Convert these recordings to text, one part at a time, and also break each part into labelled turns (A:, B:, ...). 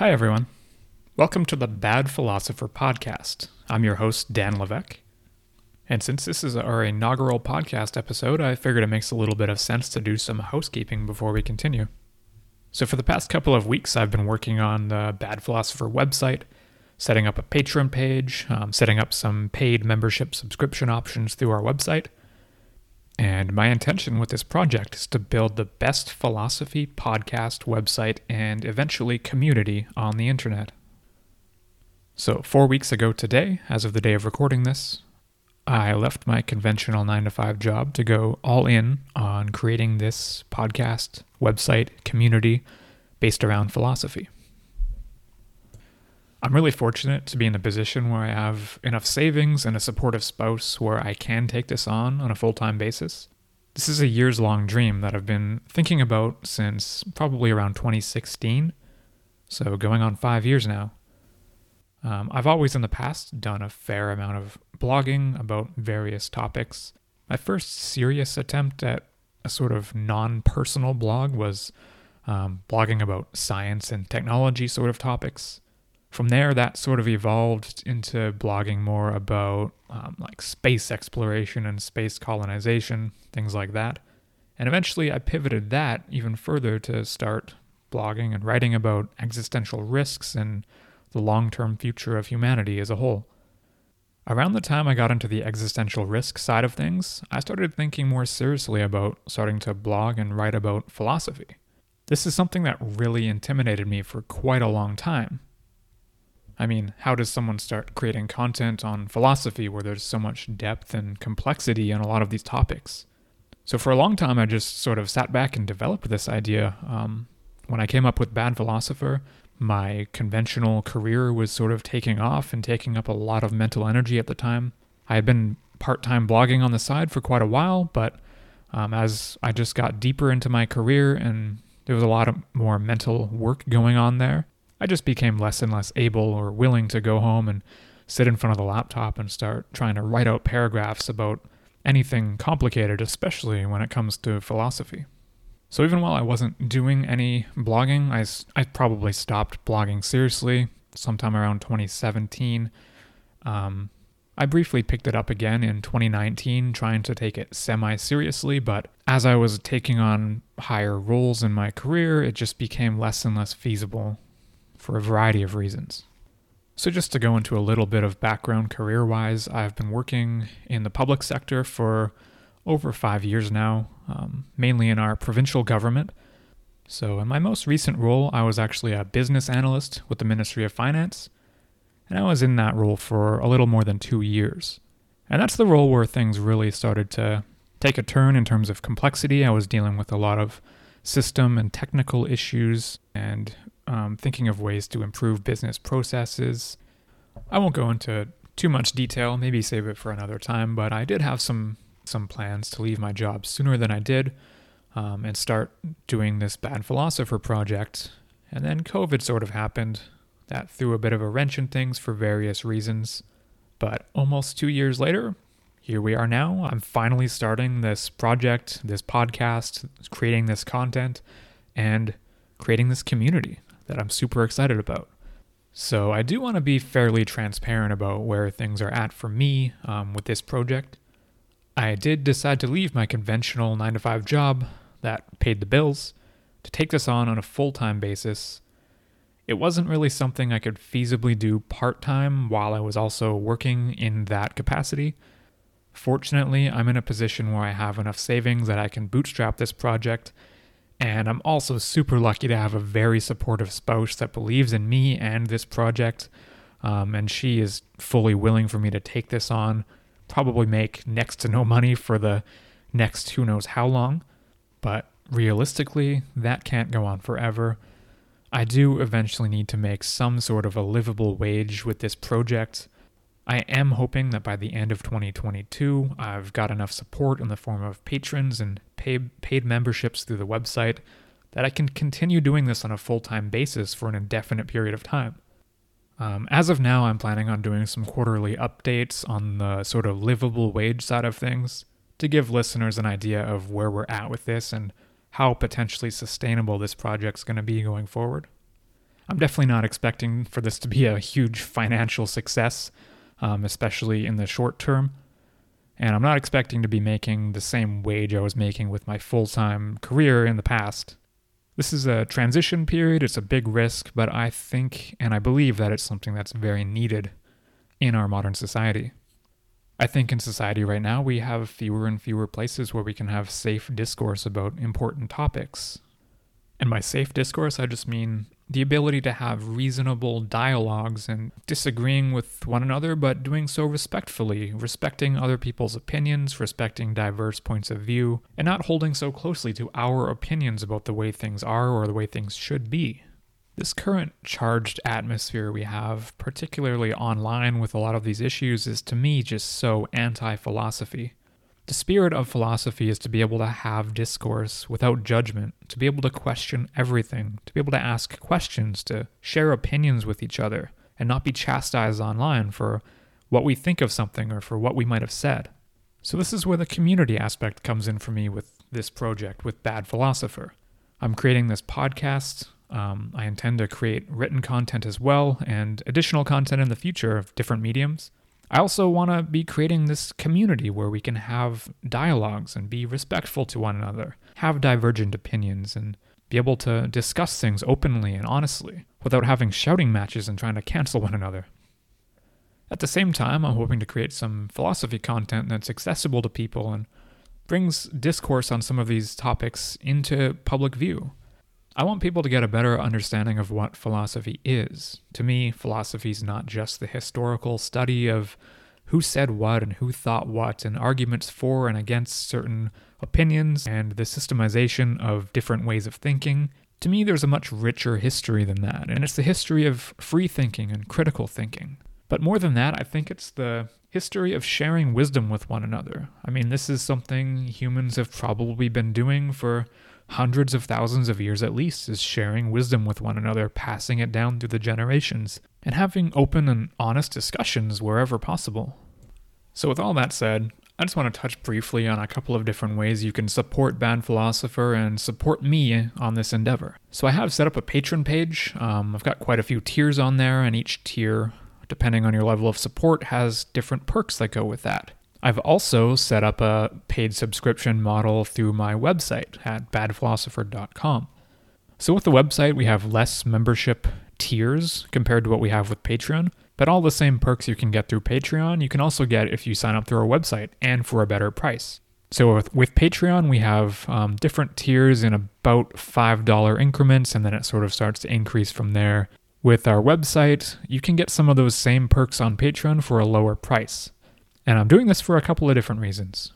A: Hi, everyone. Welcome to the Bad Philosopher podcast. I'm your host, Dan Levesque. And since this is our inaugural podcast episode, I figured it makes a little bit of sense to do some housekeeping before we continue. So, for the past couple of weeks, I've been working on the Bad Philosopher website, setting up a Patreon page, um, setting up some paid membership subscription options through our website. And my intention with this project is to build the best philosophy podcast website and eventually community on the internet. So, four weeks ago today, as of the day of recording this, I left my conventional 9 to 5 job to go all in on creating this podcast, website, community based around philosophy. I'm really fortunate to be in a position where I have enough savings and a supportive spouse where I can take this on on a full time basis. This is a years long dream that I've been thinking about since probably around 2016, so going on five years now. Um, I've always in the past done a fair amount of blogging about various topics. My first serious attempt at a sort of non personal blog was um, blogging about science and technology sort of topics. From there, that sort of evolved into blogging more about um, like space exploration and space colonization, things like that. And eventually, I pivoted that even further to start blogging and writing about existential risks and the long term future of humanity as a whole. Around the time I got into the existential risk side of things, I started thinking more seriously about starting to blog and write about philosophy. This is something that really intimidated me for quite a long time. I mean, how does someone start creating content on philosophy where there's so much depth and complexity in a lot of these topics? So, for a long time, I just sort of sat back and developed this idea. Um, when I came up with Bad Philosopher, my conventional career was sort of taking off and taking up a lot of mental energy at the time. I had been part time blogging on the side for quite a while, but um, as I just got deeper into my career and there was a lot of more mental work going on there, I just became less and less able or willing to go home and sit in front of the laptop and start trying to write out paragraphs about anything complicated, especially when it comes to philosophy. So even while I wasn't doing any blogging, I, I probably stopped blogging seriously sometime around 2017. Um, I briefly picked it up again in 2019, trying to take it semi seriously, but as I was taking on higher roles in my career, it just became less and less feasible for a variety of reasons. So, just to go into a little bit of background career wise, I've been working in the public sector for over five years now, um, mainly in our provincial government. So, in my most recent role, I was actually a business analyst with the Ministry of Finance, and I was in that role for a little more than two years. And that's the role where things really started to take a turn in terms of complexity. I was dealing with a lot of system and technical issues and um, thinking of ways to improve business processes. I won't go into too much detail, maybe save it for another time, but I did have some some plans to leave my job sooner than I did um, and start doing this Bad Philosopher project. And then COVID sort of happened. That threw a bit of a wrench in things for various reasons. But almost two years later, here we are now. I'm finally starting this project, this podcast, creating this content, and creating this community that I'm super excited about. So, I do want to be fairly transparent about where things are at for me um, with this project. I did decide to leave my conventional 9 to 5 job that paid the bills to take this on on a full time basis. It wasn't really something I could feasibly do part time while I was also working in that capacity. Fortunately, I'm in a position where I have enough savings that I can bootstrap this project, and I'm also super lucky to have a very supportive spouse that believes in me and this project, um, and she is fully willing for me to take this on probably make next to no money for the next who knows how long. But realistically, that can't go on forever. I do eventually need to make some sort of a livable wage with this project. I am hoping that by the end of 2022, I've got enough support in the form of patrons and paid, paid memberships through the website that I can continue doing this on a full time basis for an indefinite period of time. Um, as of now, I'm planning on doing some quarterly updates on the sort of livable wage side of things to give listeners an idea of where we're at with this and how potentially sustainable this project's going to be going forward. I'm definitely not expecting for this to be a huge financial success, um, especially in the short term. And I'm not expecting to be making the same wage I was making with my full time career in the past. This is a transition period, it's a big risk, but I think and I believe that it's something that's very needed in our modern society. I think in society right now, we have fewer and fewer places where we can have safe discourse about important topics. And by safe discourse, I just mean the ability to have reasonable dialogues and disagreeing with one another, but doing so respectfully, respecting other people's opinions, respecting diverse points of view, and not holding so closely to our opinions about the way things are or the way things should be. This current charged atmosphere we have, particularly online with a lot of these issues, is to me just so anti philosophy. The spirit of philosophy is to be able to have discourse without judgment, to be able to question everything, to be able to ask questions, to share opinions with each other, and not be chastised online for what we think of something or for what we might have said. So, this is where the community aspect comes in for me with this project, with Bad Philosopher. I'm creating this podcast um, I intend to create written content as well and additional content in the future of different mediums. I also want to be creating this community where we can have dialogues and be respectful to one another, have divergent opinions, and be able to discuss things openly and honestly without having shouting matches and trying to cancel one another. At the same time, I'm hoping to create some philosophy content that's accessible to people and brings discourse on some of these topics into public view. I want people to get a better understanding of what philosophy is. To me, philosophy is not just the historical study of who said what and who thought what, and arguments for and against certain opinions, and the systemization of different ways of thinking. To me, there's a much richer history than that, and it's the history of free thinking and critical thinking. But more than that, I think it's the history of sharing wisdom with one another. I mean, this is something humans have probably been doing for hundreds of thousands of years at least, is sharing wisdom with one another, passing it down through the generations, and having open and honest discussions wherever possible. So, with all that said, I just want to touch briefly on a couple of different ways you can support Bad Philosopher and support me on this endeavor. So, I have set up a Patreon page. Um, I've got quite a few tiers on there, and each tier, depending on your level of support, has different perks that go with that. I've also set up a paid subscription model through my website at badphilosopher.com. So, with the website, we have less membership tiers compared to what we have with Patreon, but all the same perks you can get through Patreon, you can also get if you sign up through our website and for a better price. So, with, with Patreon, we have um, different tiers in about $5 increments, and then it sort of starts to increase from there. With our website, you can get some of those same perks on Patreon for a lower price. And I'm doing this for a couple of different reasons.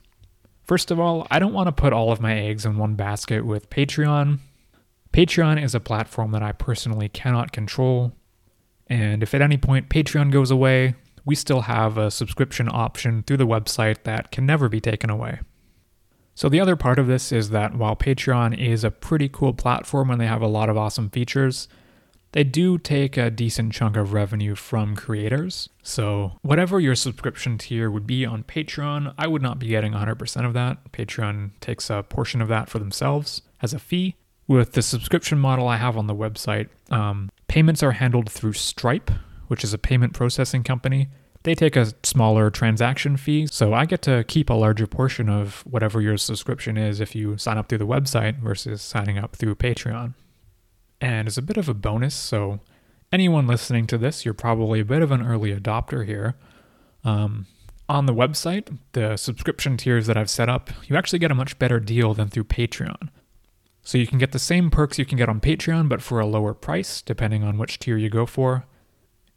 A: First of all, I don't want to put all of my eggs in one basket with Patreon. Patreon is a platform that I personally cannot control. And if at any point Patreon goes away, we still have a subscription option through the website that can never be taken away. So, the other part of this is that while Patreon is a pretty cool platform and they have a lot of awesome features, they do take a decent chunk of revenue from creators. So, whatever your subscription tier would be on Patreon, I would not be getting 100% of that. Patreon takes a portion of that for themselves as a fee. With the subscription model I have on the website, um, payments are handled through Stripe, which is a payment processing company. They take a smaller transaction fee, so I get to keep a larger portion of whatever your subscription is if you sign up through the website versus signing up through Patreon. And as a bit of a bonus, so anyone listening to this, you're probably a bit of an early adopter here. Um, on the website, the subscription tiers that I've set up, you actually get a much better deal than through Patreon. So you can get the same perks you can get on Patreon, but for a lower price, depending on which tier you go for.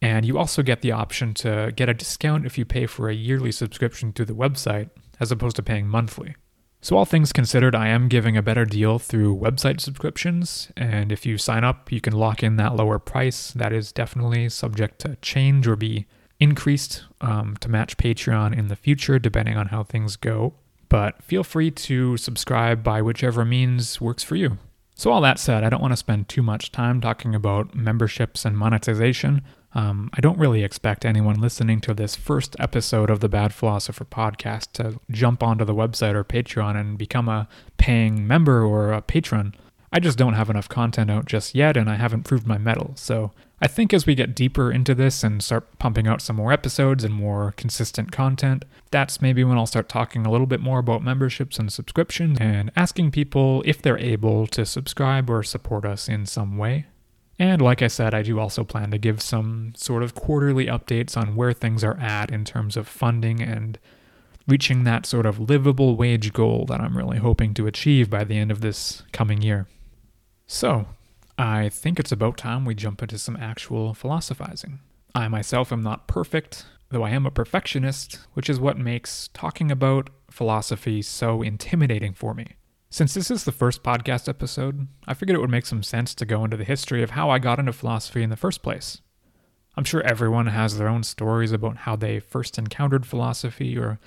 A: And you also get the option to get a discount if you pay for a yearly subscription through the website, as opposed to paying monthly. So, all things considered, I am giving a better deal through website subscriptions. And if you sign up, you can lock in that lower price. That is definitely subject to change or be increased um, to match Patreon in the future, depending on how things go. But feel free to subscribe by whichever means works for you. So, all that said, I don't want to spend too much time talking about memberships and monetization. Um, I don't really expect anyone listening to this first episode of the Bad Philosopher podcast to jump onto the website or Patreon and become a paying member or a patron. I just don't have enough content out just yet, and I haven't proved my mettle. So I think as we get deeper into this and start pumping out some more episodes and more consistent content, that's maybe when I'll start talking a little bit more about memberships and subscriptions and asking people if they're able to subscribe or support us in some way. And like I said, I do also plan to give some sort of quarterly updates on where things are at in terms of funding and reaching that sort of livable wage goal that I'm really hoping to achieve by the end of this coming year. So, I think it's about time we jump into some actual philosophizing. I myself am not perfect, though I am a perfectionist, which is what makes talking about philosophy so intimidating for me. Since this is the first podcast episode, I figured it would make some sense to go into the history of how I got into philosophy in the first place. I'm sure everyone has their own stories about how they first encountered philosophy, or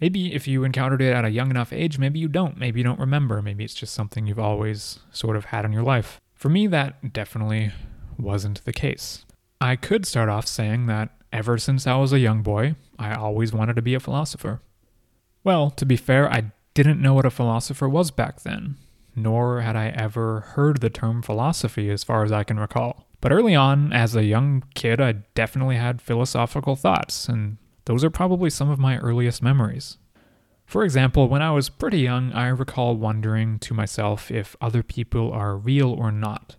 A: maybe if you encountered it at a young enough age, maybe you don't. Maybe you don't remember. Maybe it's just something you've always sort of had in your life. For me, that definitely wasn't the case. I could start off saying that ever since I was a young boy, I always wanted to be a philosopher. Well, to be fair, I didn't know what a philosopher was back then, nor had I ever heard the term philosophy as far as I can recall. But early on, as a young kid, I definitely had philosophical thoughts, and those are probably some of my earliest memories. For example, when I was pretty young, I recall wondering to myself if other people are real or not.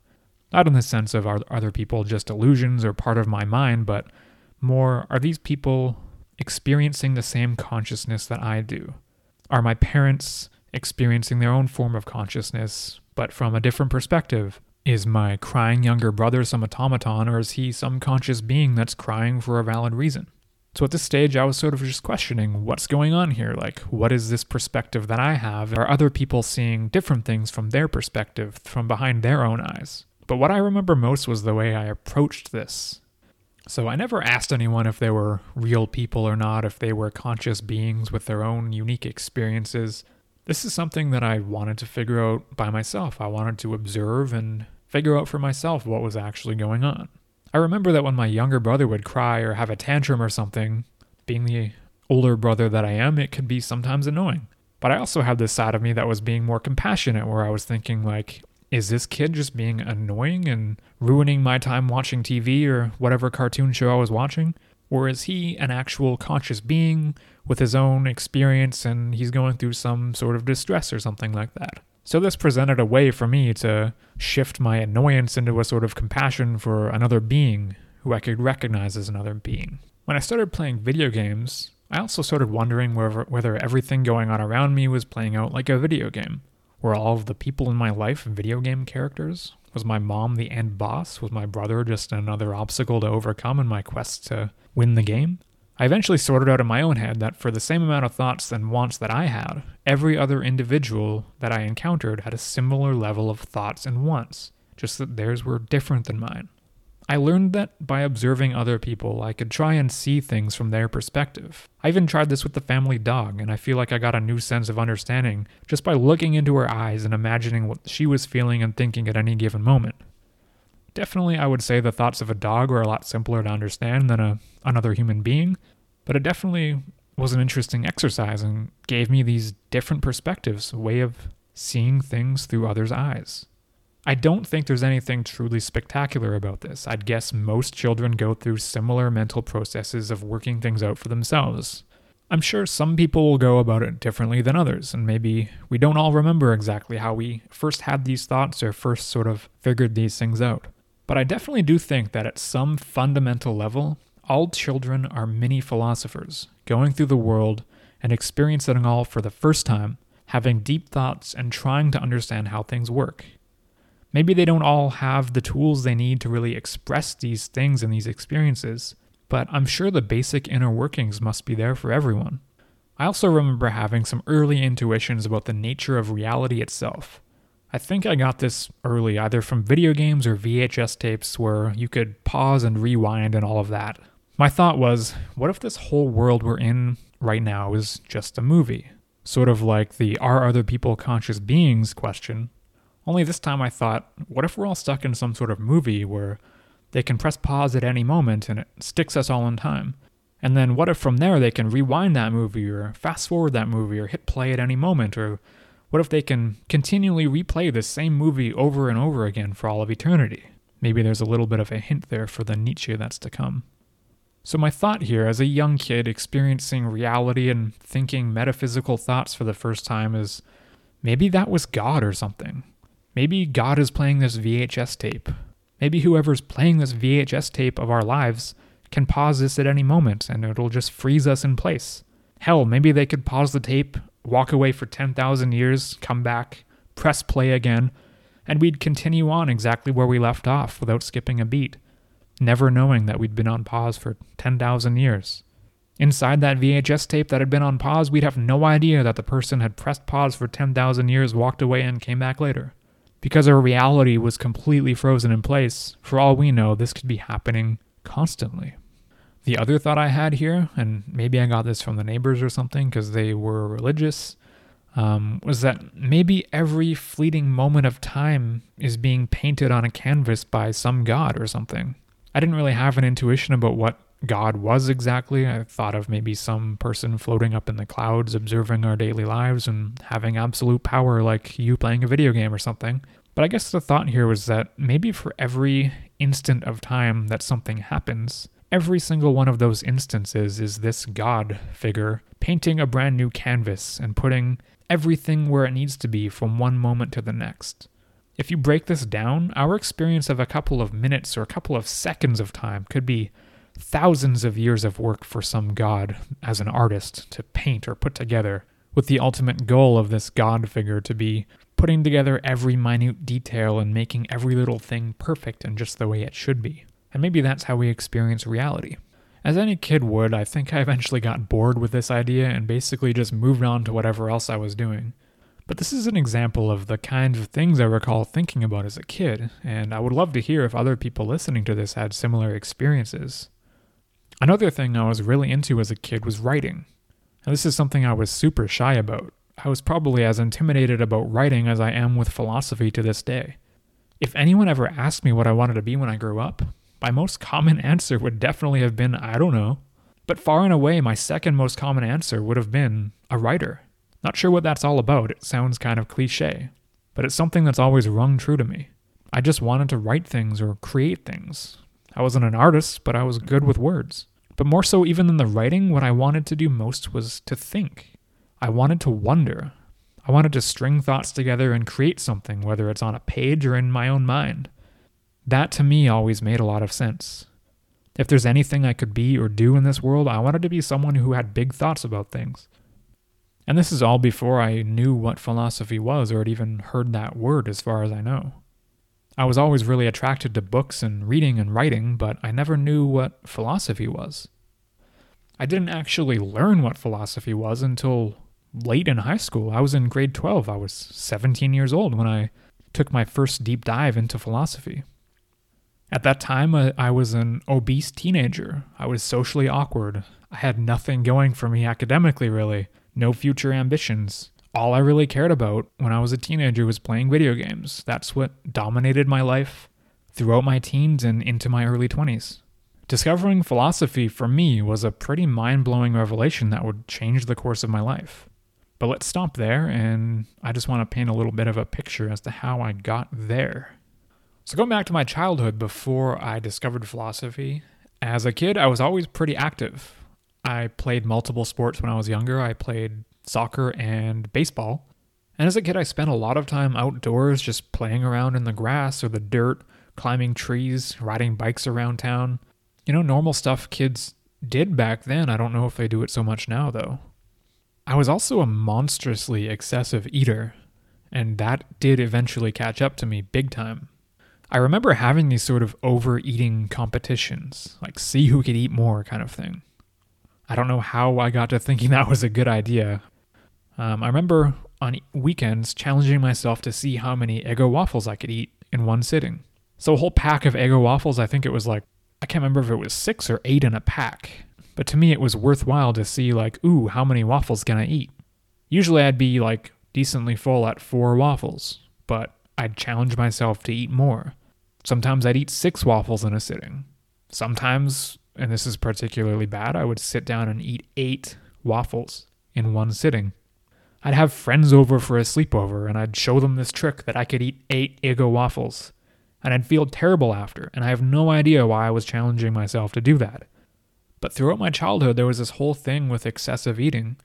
A: Not in the sense of are other people just illusions or part of my mind, but more are these people experiencing the same consciousness that I do? Are my parents experiencing their own form of consciousness, but from a different perspective? Is my crying younger brother some automaton, or is he some conscious being that's crying for a valid reason? So at this stage, I was sort of just questioning what's going on here. Like, what is this perspective that I have? Are other people seeing different things from their perspective, from behind their own eyes? But what I remember most was the way I approached this. So I never asked anyone if they were real people or not, if they were conscious beings with their own unique experiences. This is something that I wanted to figure out by myself. I wanted to observe and figure out for myself what was actually going on. I remember that when my younger brother would cry or have a tantrum or something, being the older brother that I am, it could be sometimes annoying. But I also had this side of me that was being more compassionate, where I was thinking, like, is this kid just being annoying and ruining my time watching TV or whatever cartoon show I was watching? Or is he an actual conscious being with his own experience and he's going through some sort of distress or something like that? So this presented a way for me to shift my annoyance into a sort of compassion for another being who I could recognize as another being. When I started playing video games, I also started wondering whether, whether everything going on around me was playing out like a video game. Were all of the people in my life video game characters? Was my mom the end boss? Was my brother just another obstacle to overcome in my quest to win the game? I eventually sorted out in my own head that for the same amount of thoughts and wants that I had, every other individual that I encountered had a similar level of thoughts and wants, just that theirs were different than mine. I learned that by observing other people, I could try and see things from their perspective. I even tried this with the family dog, and I feel like I got a new sense of understanding just by looking into her eyes and imagining what she was feeling and thinking at any given moment. Definitely, I would say the thoughts of a dog were a lot simpler to understand than a, another human being, but it definitely was an interesting exercise and gave me these different perspectives, a way of seeing things through others' eyes. I don't think there's anything truly spectacular about this. I'd guess most children go through similar mental processes of working things out for themselves. I'm sure some people will go about it differently than others, and maybe we don't all remember exactly how we first had these thoughts or first sort of figured these things out. But I definitely do think that at some fundamental level, all children are mini philosophers, going through the world and experiencing it all for the first time, having deep thoughts and trying to understand how things work. Maybe they don't all have the tools they need to really express these things and these experiences, but I'm sure the basic inner workings must be there for everyone. I also remember having some early intuitions about the nature of reality itself. I think I got this early, either from video games or VHS tapes where you could pause and rewind and all of that. My thought was, what if this whole world we're in right now is just a movie? Sort of like the are other people conscious beings question, only this time I thought, what if we're all stuck in some sort of movie where they can press pause at any moment and it sticks us all in time? And then what if from there they can rewind that movie or fast forward that movie or hit play at any moment or What if they can continually replay the same movie over and over again for all of eternity? Maybe there's a little bit of a hint there for the Nietzsche that's to come. So, my thought here, as a young kid experiencing reality and thinking metaphysical thoughts for the first time, is maybe that was God or something. Maybe God is playing this VHS tape. Maybe whoever's playing this VHS tape of our lives can pause this at any moment and it'll just freeze us in place. Hell, maybe they could pause the tape, walk away for 10,000 years, come back, press play again, and we'd continue on exactly where we left off without skipping a beat, never knowing that we'd been on pause for 10,000 years. Inside that VHS tape that had been on pause, we'd have no idea that the person had pressed pause for 10,000 years, walked away, and came back later. Because our reality was completely frozen in place, for all we know, this could be happening constantly. The other thought I had here, and maybe I got this from the neighbors or something because they were religious, um, was that maybe every fleeting moment of time is being painted on a canvas by some god or something. I didn't really have an intuition about what God was exactly. I thought of maybe some person floating up in the clouds, observing our daily lives and having absolute power, like you playing a video game or something. But I guess the thought here was that maybe for every instant of time that something happens, every single one of those instances is this God figure painting a brand new canvas and putting everything where it needs to be from one moment to the next. If you break this down, our experience of a couple of minutes or a couple of seconds of time could be thousands of years of work for some god as an artist to paint or put together, with the ultimate goal of this god figure to be putting together every minute detail and making every little thing perfect and just the way it should be. And maybe that's how we experience reality. As any kid would, I think I eventually got bored with this idea and basically just moved on to whatever else I was doing. But this is an example of the kinds of things I recall thinking about as a kid, and I would love to hear if other people listening to this had similar experiences. Another thing I was really into as a kid was writing. And this is something I was super shy about. I was probably as intimidated about writing as I am with philosophy to this day. If anyone ever asked me what I wanted to be when I grew up, my most common answer would definitely have been, I don't know. But far and away, my second most common answer would have been a writer. Not sure what that's all about, it sounds kind of cliche, but it's something that's always rung true to me. I just wanted to write things or create things. I wasn't an artist, but I was good with words. But more so, even than the writing, what I wanted to do most was to think. I wanted to wonder. I wanted to string thoughts together and create something, whether it's on a page or in my own mind. That to me always made a lot of sense. If there's anything I could be or do in this world, I wanted to be someone who had big thoughts about things. And this is all before I knew what philosophy was or had even heard that word, as far as I know. I was always really attracted to books and reading and writing, but I never knew what philosophy was. I didn't actually learn what philosophy was until late in high school. I was in grade 12. I was 17 years old when I took my first deep dive into philosophy. At that time, I was an obese teenager. I was socially awkward. I had nothing going for me academically, really. No future ambitions all I really cared about when I was a teenager was playing video games. That's what dominated my life throughout my teens and into my early 20s. Discovering philosophy for me was a pretty mind blowing revelation that would change the course of my life. But let's stop there, and I just want to paint a little bit of a picture as to how I got there. So, going back to my childhood before I discovered philosophy, as a kid, I was always pretty active. I played multiple sports when I was younger. I played soccer, and baseball. And as a kid, I spent a lot of time outdoors just playing around in the grass or the dirt, climbing trees, riding bikes around town. You know, normal stuff kids did back then. I don't know if they do it so much now, though. I was also a monstrously excessive eater, and that did eventually catch up to me big time. I remember having these sort of overeating competitions, like see who could eat more kind of thing. I don't know how I got to thinking that was a good idea, um, I remember on weekends challenging myself to see how many Eggo waffles I could eat in one sitting. So a whole pack of Eggo waffles, I think it was like, I can't remember if it was six or eight in a pack. But to me, it was worthwhile to see, like, ooh, how many waffles can I eat? Usually I'd be like decently full at four waffles, but I'd challenge myself to eat more. Sometimes I'd eat six waffles in a sitting. Sometimes, and this is particularly bad, I would sit down and eat eight waffles in one sitting. I'd have friends over for a sleepover and I'd show them this trick that I could eat eight Eggo waffles. And I'd feel terrible after, and I have no idea why I was challenging myself to do that. But throughout my childhood, there was this whole thing with excessive eating.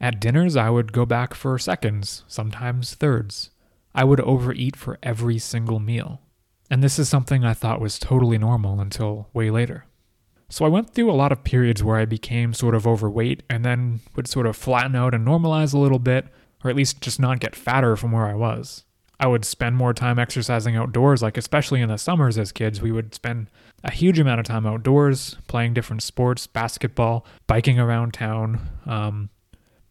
A: At dinners, I would go back for seconds, sometimes thirds. I would overeat for every single meal. And this is something I thought was totally normal until way later. So I went through a lot of periods where I became sort of overweight and then would sort of flatten out and normalize a little bit, or at least just not get fatter from where I was. I would spend more time exercising outdoors, like especially in the summers as kids, we would spend a huge amount of time outdoors, playing different sports, basketball, biking around town. Um,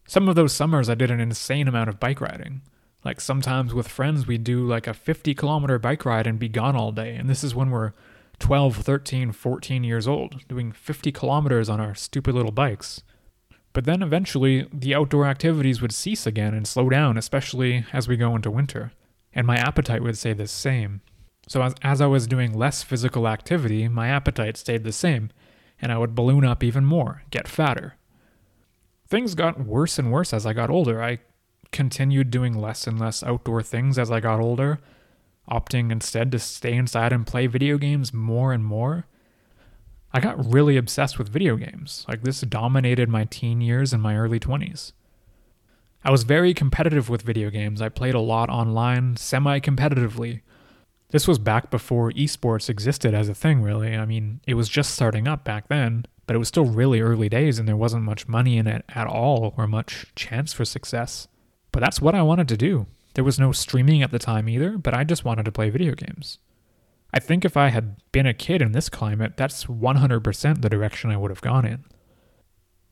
A: some of those summers, I did an insane amount of bike riding. Like sometimes with friends, we'd do like a 50 kilometer bike ride and be gone all day. And this is when we're 12, 13, 14 years old, doing 50 kilometers on our stupid little bikes. But then eventually, the outdoor activities would cease again and slow down, especially as we go into winter. And my appetite would stay the same. So, as, as I was doing less physical activity, my appetite stayed the same, and I would balloon up even more, get fatter. Things got worse and worse as I got older. I continued doing less and less outdoor things as I got older, opting instead to stay inside and play video games more and more. I got really obsessed with video games. Like, this dominated my teen years and my early 20s. I was very competitive with video games. I played a lot online, semi competitively. This was back before esports existed as a thing, really. I mean, it was just starting up back then, but it was still really early days and there wasn't much money in it at all or much chance for success. But that's what I wanted to do. There was no streaming at the time either, but I just wanted to play video games. I think if I had been a kid in this climate, that's 100% the direction I would have gone in.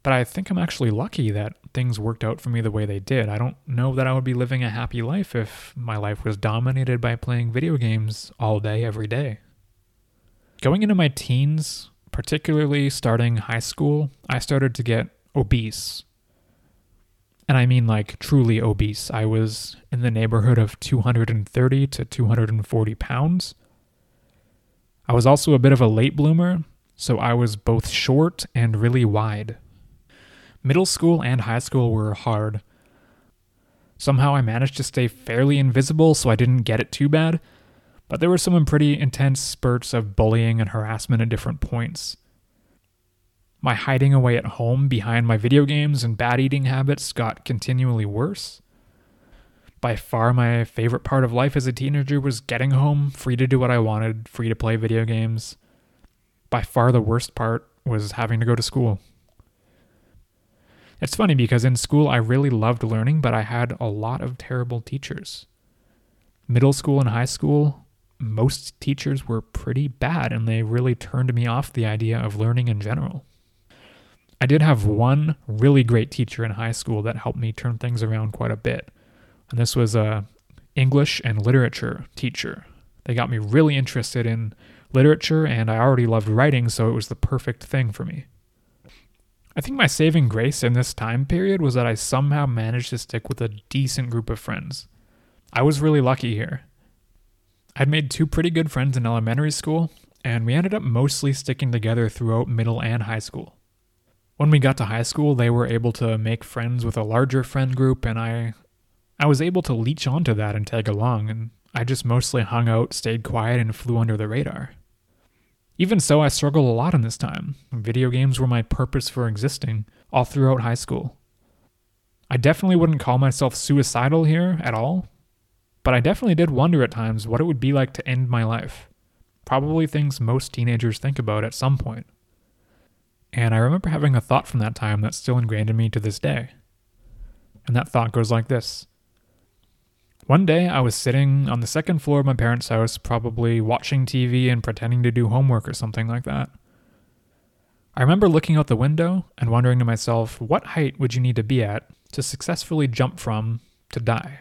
A: But I think I'm actually lucky that things worked out for me the way they did. I don't know that I would be living a happy life if my life was dominated by playing video games all day, every day. Going into my teens, particularly starting high school, I started to get obese and I mean like truly obese. I was in the neighborhood of 230 to 240 pounds. I was also a bit of a late bloomer, so I was both short and really wide. Middle school and high school were hard. Somehow I managed to stay fairly invisible so I didn't get it too bad, but there were some pretty intense spurts of bullying and harassment at different points. My hiding away at home behind my video games and bad eating habits got continually worse. By far, my favorite part of life as a teenager was getting home, free to do what I wanted, free to play video games. By far, the worst part was having to go to school. It's funny because in school I really loved learning, but I had a lot of terrible teachers. Middle school and high school, most teachers were pretty bad and they really turned me off the idea of learning in general. I did have one really great teacher in high school that helped me turn things around quite a bit. And this was a English and literature teacher. They got me really interested in literature and I already loved writing, so it was the perfect thing for me. I think my saving grace in this time period was that I somehow managed to stick with a decent group of friends. I was really lucky here. I'd made two pretty good friends in elementary school, and we ended up mostly sticking together throughout middle and high school. When we got to high school, they were able to make friends with a larger friend group, and I, I was able to leech onto that and tag along, and I just mostly hung out, stayed quiet, and flew under the radar. Even so, I struggled a lot in this time. Video games were my purpose for existing all throughout high school. I definitely wouldn't call myself suicidal here at all, but I definitely did wonder at times what it would be like to end my life. Probably things most teenagers think about at some point. And I remember having a thought from that time that's still ingrained in me to this day. And that thought goes like this One day I was sitting on the second floor of my parents' house, probably watching TV and pretending to do homework or something like that. I remember looking out the window and wondering to myself, what height would you need to be at to successfully jump from to die?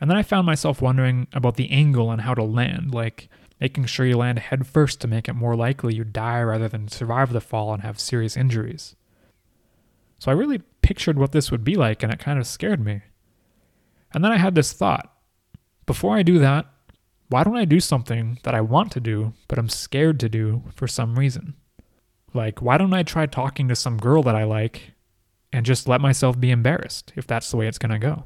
A: And then I found myself wondering about the angle and how to land, like making sure you land headfirst to make it more likely you die rather than survive the fall and have serious injuries. So I really pictured what this would be like, and it kind of scared me. And then I had this thought before I do that, why don't I do something that I want to do, but I'm scared to do for some reason? Like, why don't I try talking to some girl that I like and just let myself be embarrassed if that's the way it's going to go.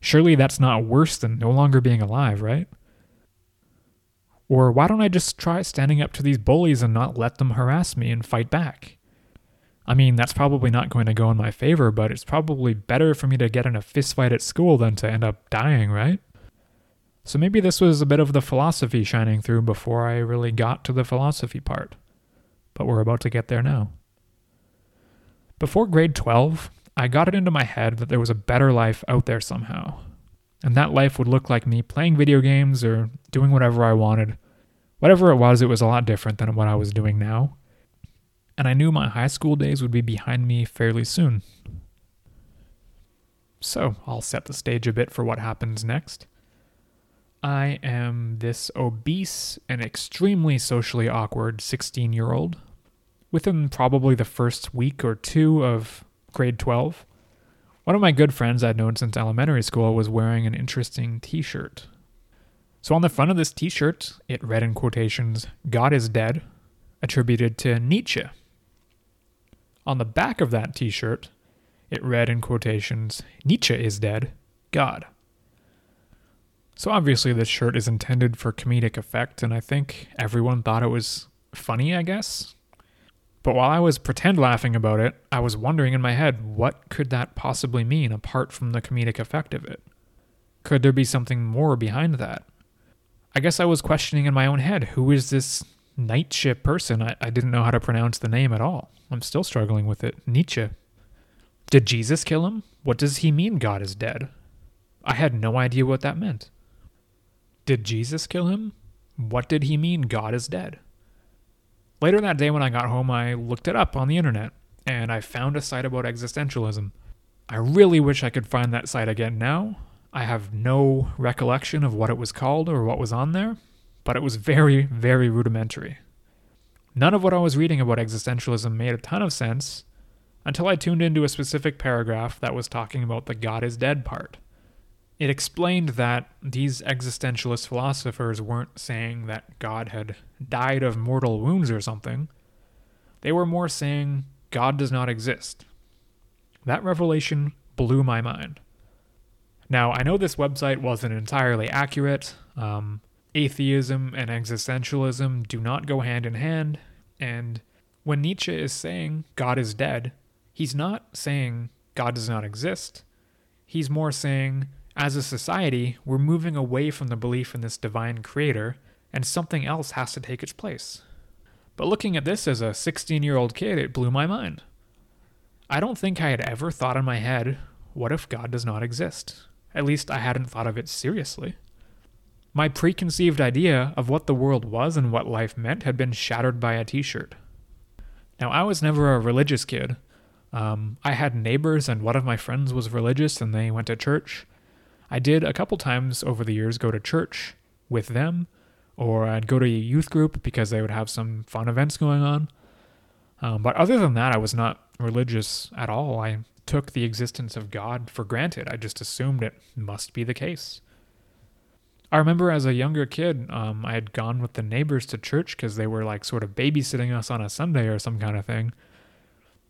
A: Surely that's not worse than no longer being alive, right? Or why don't I just try standing up to these bullies and not let them harass me and fight back? I mean, that's probably not going to go in my favor, but it's probably better for me to get in a fistfight at school than to end up dying, right? So maybe this was a bit of the philosophy shining through before I really got to the philosophy part. But we're about to get there now. Before grade 12, I got it into my head that there was a better life out there somehow. And that life would look like me playing video games or doing whatever I wanted. Whatever it was, it was a lot different than what I was doing now and I knew my high school days would be behind me fairly soon. So, I'll set the stage a bit for what happens next. I am this obese and extremely socially awkward 16 year old. Within probably the first week or two of grade 12, one of my good friends I'd known since elementary school was wearing an interesting t shirt. So on the front of this t shirt, it read in quotations, God is dead, attributed to Nietzsche. On the back of that t shirt, it read in quotations, Nietzsche is dead, God. So obviously, this shirt is intended for comedic effect, and I think everyone thought it was funny, I guess. But while I was pretend laughing about it, I was wondering in my head, what could that possibly mean apart from the comedic effect of it? Could there be something more behind that? I guess I was questioning in my own head who is this Nietzsche person? I, I didn't know how to pronounce the name at all. I'm still struggling with it. Nietzsche. Did Jesus kill him? What does he mean God is dead? I had no idea what that meant. Did Jesus kill him? What did he mean God is dead? Later that day when I got home, I looked it up on the internet and I found a site about existentialism. I really wish I could find that site again now. I have no recollection of what it was called or what was on there, but it was very, very rudimentary. None of what I was reading about existentialism made a ton of sense until I tuned into a specific paragraph that was talking about the God is dead part. It explained that these existentialist philosophers weren't saying that God had died of mortal wounds or something. They were more saying God does not exist. That revelation blew my mind. Now, I know this website wasn't entirely accurate. Um, atheism and existentialism do not go hand in hand. And when Nietzsche is saying God is dead, he's not saying God does not exist. He's more saying, as a society, we're moving away from the belief in this divine creator, and something else has to take its place. But looking at this as a 16 year old kid, it blew my mind. I don't think I had ever thought in my head, what if God does not exist? At least I hadn't thought of it seriously. My preconceived idea of what the world was and what life meant had been shattered by a t shirt. Now, I was never a religious kid. Um, I had neighbors, and one of my friends was religious and they went to church. I did a couple times over the years go to church with them, or I'd go to a youth group because they would have some fun events going on. Um, but other than that, I was not religious at all. I took the existence of God for granted. I just assumed it must be the case. I remember as a younger kid, um, I had gone with the neighbors to church because they were like sort of babysitting us on a Sunday or some kind of thing.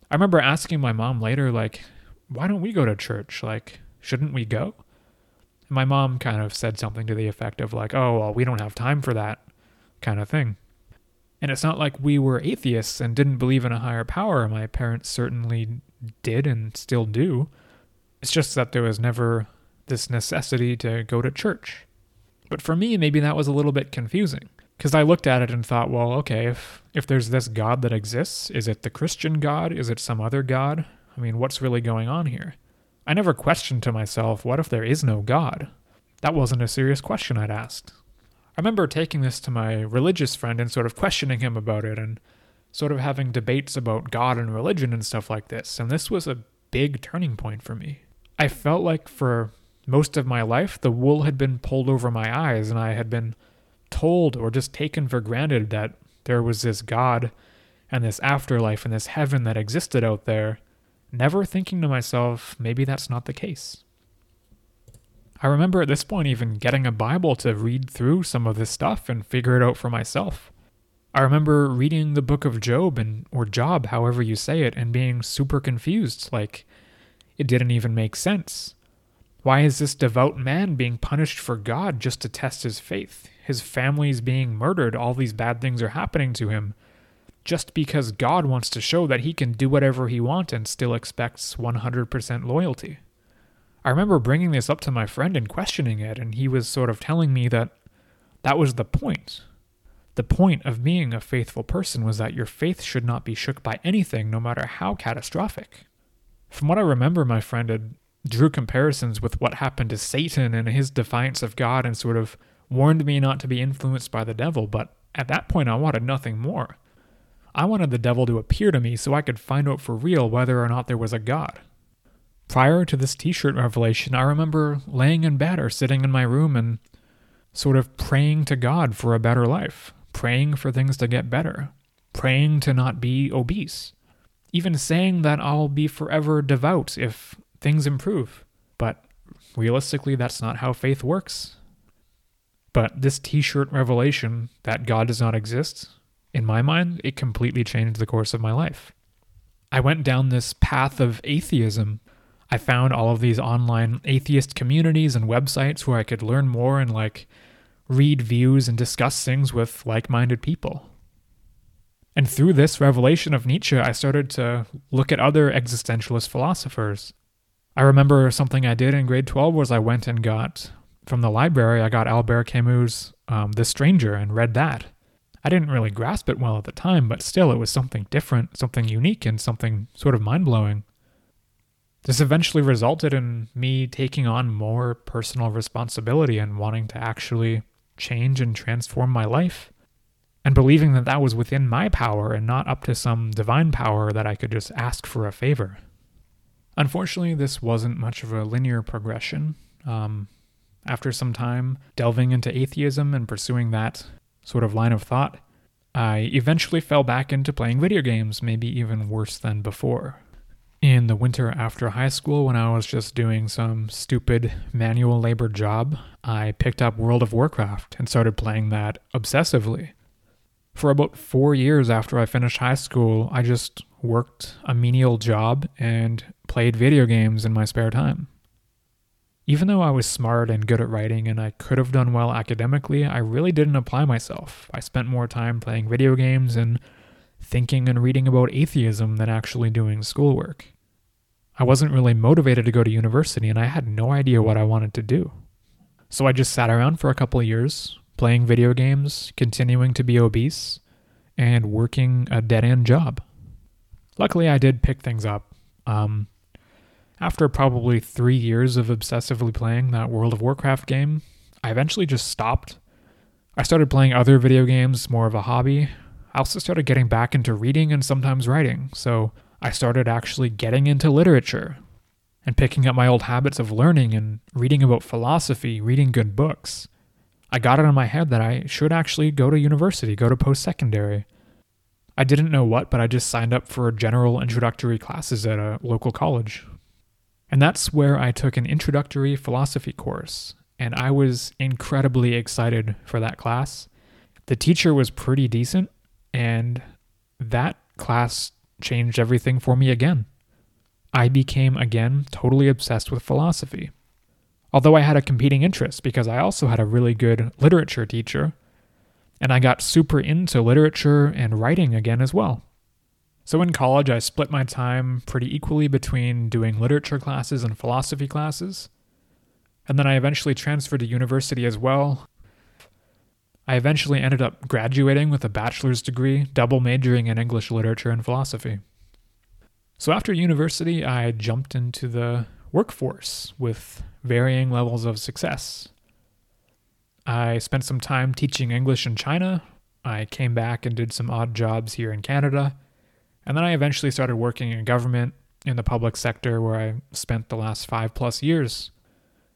A: I remember asking my mom later, like, why don't we go to church? Like, shouldn't we go? My mom kind of said something to the effect of, like, oh, well, we don't have time for that kind of thing. And it's not like we were atheists and didn't believe in a higher power. My parents certainly did and still do. It's just that there was never this necessity to go to church. But for me, maybe that was a little bit confusing because I looked at it and thought, well, okay, if if there's this God that exists, is it the Christian God? Is it some other God? I mean, what's really going on here? I never questioned to myself, what if there is no God? That wasn't a serious question I'd asked. I remember taking this to my religious friend and sort of questioning him about it and sort of having debates about God and religion and stuff like this. And this was a big turning point for me. I felt like for most of my life, the wool had been pulled over my eyes, and I had been told or just taken for granted that there was this God and this afterlife and this heaven that existed out there, never thinking to myself, maybe that's not the case. I remember at this point even getting a Bible to read through some of this stuff and figure it out for myself. I remember reading the book of Job and or Job, however you say it, and being super confused, like it didn't even make sense. Why is this devout man being punished for God just to test his faith? His family's being murdered, all these bad things are happening to him just because God wants to show that he can do whatever he wants and still expects 100% loyalty. I remember bringing this up to my friend and questioning it, and he was sort of telling me that that was the point. The point of being a faithful person was that your faith should not be shook by anything, no matter how catastrophic. From what I remember, my friend had drew comparisons with what happened to Satan and his defiance of God and sort of warned me not to be influenced by the devil, but at that point I wanted nothing more. I wanted the devil to appear to me so I could find out for real whether or not there was a God. Prior to this t shirt revelation, I remember laying in bed or sitting in my room and sort of praying to God for a better life, praying for things to get better, praying to not be obese, even saying that I'll be forever devout if things improve. But realistically, that's not how faith works. But this t shirt revelation that God does not exist in my mind, it completely changed the course of my life. I went down this path of atheism. I found all of these online atheist communities and websites where I could learn more and like read views and discuss things with like minded people. And through this revelation of Nietzsche, I started to look at other existentialist philosophers. I remember something I did in grade 12 was I went and got from the library, I got Albert Camus' um, The Stranger and read that. I didn't really grasp it well at the time, but still, it was something different, something unique, and something sort of mind blowing. This eventually resulted in me taking on more personal responsibility and wanting to actually change and transform my life, and believing that that was within my power and not up to some divine power that I could just ask for a favor. Unfortunately, this wasn't much of a linear progression. Um, after some time delving into atheism and pursuing that sort of line of thought, I eventually fell back into playing video games, maybe even worse than before. In the winter after high school, when I was just doing some stupid manual labor job, I picked up World of Warcraft and started playing that obsessively. For about four years after I finished high school, I just worked a menial job and played video games in my spare time. Even though I was smart and good at writing and I could have done well academically, I really didn't apply myself. I spent more time playing video games and thinking and reading about atheism than actually doing schoolwork. I wasn't really motivated to go to university and I had no idea what I wanted to do. So I just sat around for a couple years, playing video games, continuing to be obese, and working a dead end job. Luckily, I did pick things up. Um, after probably three years of obsessively playing that World of Warcraft game, I eventually just stopped. I started playing other video games, more of a hobby. I also started getting back into reading and sometimes writing, so I started actually getting into literature and picking up my old habits of learning and reading about philosophy, reading good books. I got it in my head that I should actually go to university, go to post secondary. I didn't know what, but I just signed up for general introductory classes at a local college. And that's where I took an introductory philosophy course, and I was incredibly excited for that class. The teacher was pretty decent, and that class changed everything for me again. I became again totally obsessed with philosophy. Although I had a competing interest because I also had a really good literature teacher, and I got super into literature and writing again as well. So in college, I split my time pretty equally between doing literature classes and philosophy classes. And then I eventually transferred to university as well. I eventually ended up graduating with a bachelor's degree, double majoring in English literature and philosophy. So after university, I jumped into the workforce with varying levels of success. I spent some time teaching English in China. I came back and did some odd jobs here in Canada. And then I eventually started working in government in the public sector where I spent the last five plus years.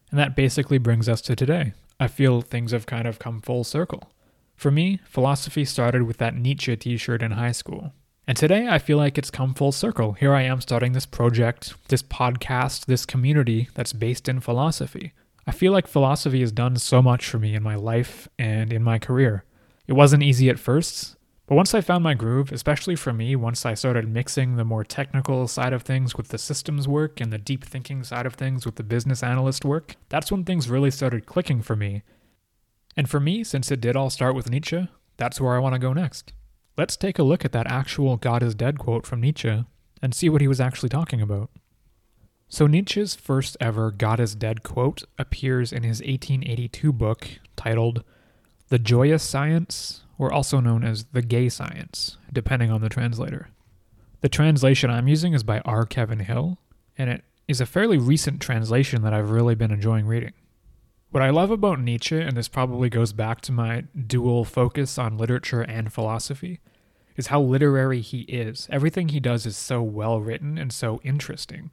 A: And that basically brings us to today. I feel things have kind of come full circle. For me, philosophy started with that Nietzsche t shirt in high school. And today I feel like it's come full circle. Here I am starting this project, this podcast, this community that's based in philosophy. I feel like philosophy has done so much for me in my life and in my career. It wasn't easy at first, But once I found my groove, especially for me, once I started mixing the more technical side of things with the systems work and the deep thinking side of things with the business analyst work, that's when things really started clicking for me. And for me, since it did all start with Nietzsche, that's where I want to go next. Let's take a look at that actual God is dead quote from Nietzsche and see what he was actually talking about. So, Nietzsche's first ever God is dead quote appears in his 1882 book titled The Joyous Science, or also known as The Gay Science, depending on the translator. The translation I'm using is by R. Kevin Hill, and it is a fairly recent translation that I've really been enjoying reading. What I love about Nietzsche, and this probably goes back to my dual focus on literature and philosophy, is how literary he is. Everything he does is so well written and so interesting.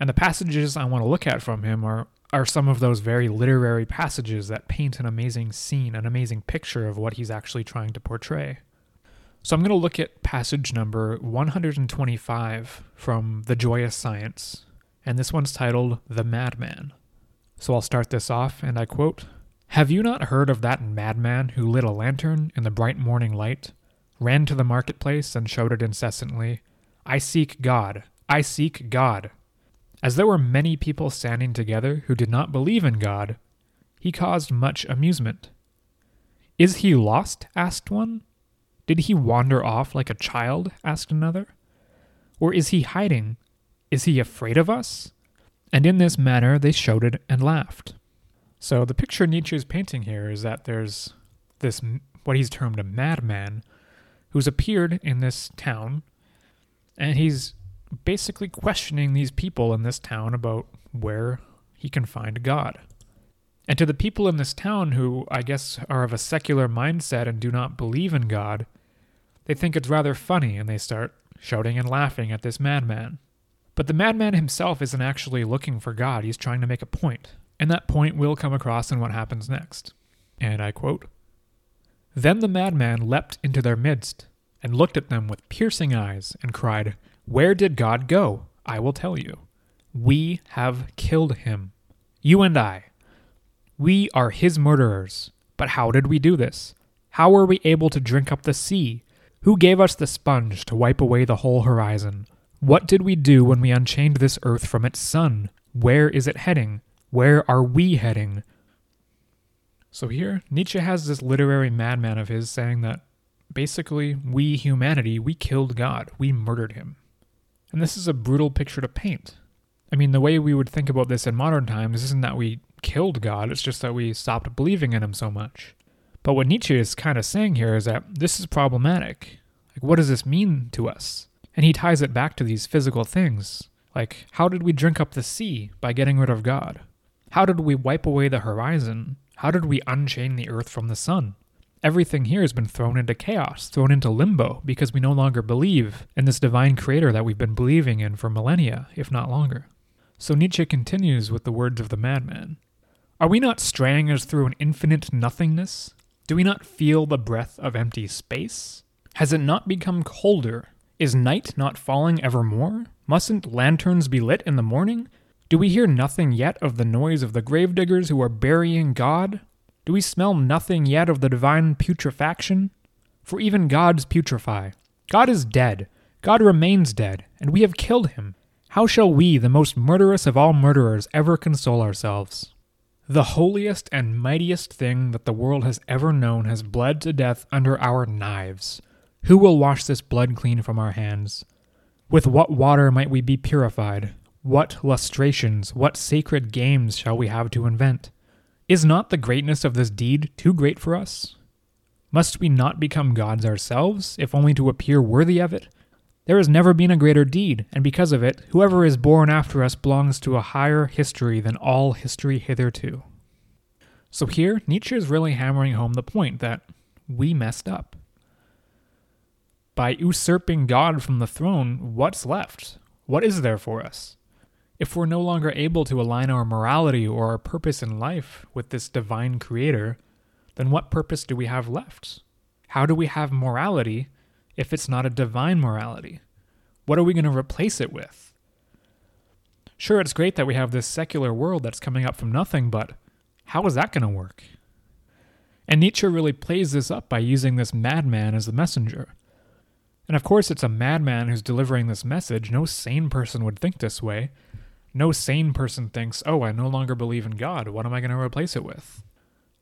A: And the passages I want to look at from him are, are some of those very literary passages that paint an amazing scene, an amazing picture of what he's actually trying to portray. So I'm going to look at passage number 125 from The Joyous Science, and this one's titled The Madman. So I'll start this off, and I quote Have you not heard of that madman who lit a lantern in the bright morning light ran to the marketplace and shouted incessantly, I seek God, I seek God. As there were many people standing together who did not believe in God, he caused much amusement. Is he lost? asked one. Did he wander off like a child? asked another. Or is he hiding? Is he afraid of us? And in this manner they shouted and laughed. So the picture Nietzsche is painting here is that there's this, what he's termed a madman, who's appeared in this town, and he's basically questioning these people in this town about where he can find God. And to the people in this town who, I guess, are of a secular mindset and do not believe in God, they think it's rather funny and they start shouting and laughing at this madman. But the madman himself isn't actually looking for God, he's trying to make a point, and that point will come across in what happens next. And I quote then the madman leapt into their midst, and looked at them with piercing eyes, and cried, Where did God go? I will tell you. We have killed him. You and I. We are his murderers. But how did we do this? How were we able to drink up the sea? Who gave us the sponge to wipe away the whole horizon? What did we do when we unchained this earth from its sun? Where is it heading? Where are we heading? So here, Nietzsche has this literary madman of his saying that basically, we humanity, we killed God, we murdered him. And this is a brutal picture to paint. I mean, the way we would think about this in modern times isn't that we killed God, it's just that we stopped believing in him so much. But what Nietzsche is kind of saying here is that this is problematic. Like, what does this mean to us? And he ties it back to these physical things. Like, how did we drink up the sea by getting rid of God? How did we wipe away the horizon how did we unchain the earth from the sun? Everything here has been thrown into chaos, thrown into limbo, because we no longer believe in this divine creator that we've been believing in for millennia, if not longer. So Nietzsche continues with the words of the madman Are we not straying as through an infinite nothingness? Do we not feel the breath of empty space? Has it not become colder? Is night not falling evermore? Mustn't lanterns be lit in the morning? Do we hear nothing yet of the noise of the gravediggers who are burying God? Do we smell nothing yet of the divine putrefaction? For even gods putrefy. God is dead. God remains dead, and we have killed him. How shall we, the most murderous of all murderers, ever console ourselves? The holiest and mightiest thing that the world has ever known has bled to death under our knives. Who will wash this blood clean from our hands? With what water might we be purified? What lustrations, what sacred games shall we have to invent? Is not the greatness of this deed too great for us? Must we not become gods ourselves, if only to appear worthy of it? There has never been a greater deed, and because of it, whoever is born after us belongs to a higher history than all history hitherto. So here, Nietzsche is really hammering home the point that we messed up. By usurping God from the throne, what's left? What is there for us? If we're no longer able to align our morality or our purpose in life with this divine creator, then what purpose do we have left? How do we have morality if it's not a divine morality? What are we going to replace it with? Sure, it's great that we have this secular world that's coming up from nothing, but how is that going to work? And Nietzsche really plays this up by using this madman as the messenger. And of course, it's a madman who's delivering this message. No sane person would think this way. No sane person thinks, oh, I no longer believe in God. What am I going to replace it with?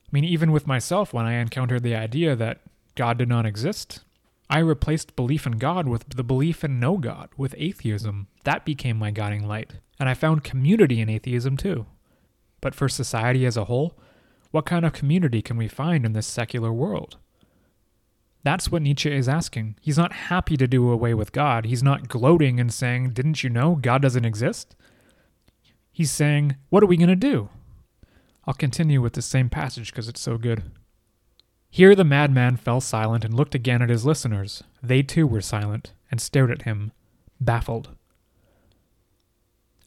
A: I mean, even with myself, when I encountered the idea that God did not exist, I replaced belief in God with the belief in no God, with atheism. That became my guiding light. And I found community in atheism too. But for society as a whole, what kind of community can we find in this secular world? That's what Nietzsche is asking. He's not happy to do away with God. He's not gloating and saying, Didn't you know God doesn't exist? He's saying, What are we going to do? I'll continue with the same passage because it's so good. Here the madman fell silent and looked again at his listeners. They too were silent and stared at him, baffled.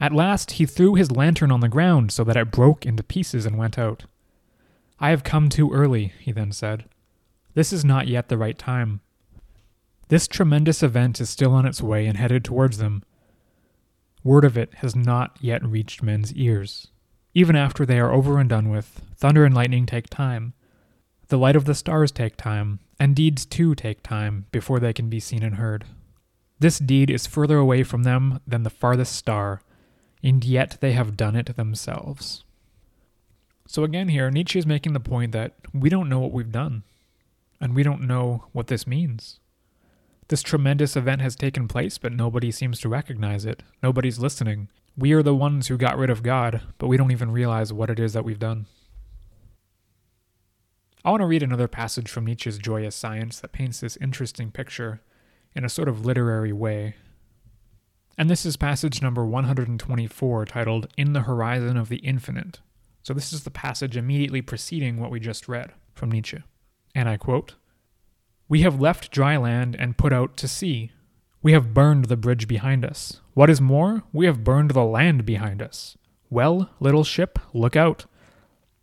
A: At last he threw his lantern on the ground so that it broke into pieces and went out. I have come too early, he then said. This is not yet the right time. This tremendous event is still on its way and headed towards them. Word of it has not yet reached men's ears. Even after they are over and done with, thunder and lightning take time. The light of the stars take time, and deeds too take time before they can be seen and heard. This deed is further away from them than the farthest star, and yet they have done it themselves. So again, here, Nietzsche is making the point that we don't know what we've done, and we don't know what this means. This tremendous event has taken place, but nobody seems to recognize it. Nobody's listening. We are the ones who got rid of God, but we don't even realize what it is that we've done. I want to read another passage from Nietzsche's Joyous Science that paints this interesting picture in a sort of literary way. And this is passage number 124, titled In the Horizon of the Infinite. So, this is the passage immediately preceding what we just read from Nietzsche. And I quote We have left dry land and put out to sea. We have burned the bridge behind us. What is more, we have burned the land behind us. Well, little ship, look out.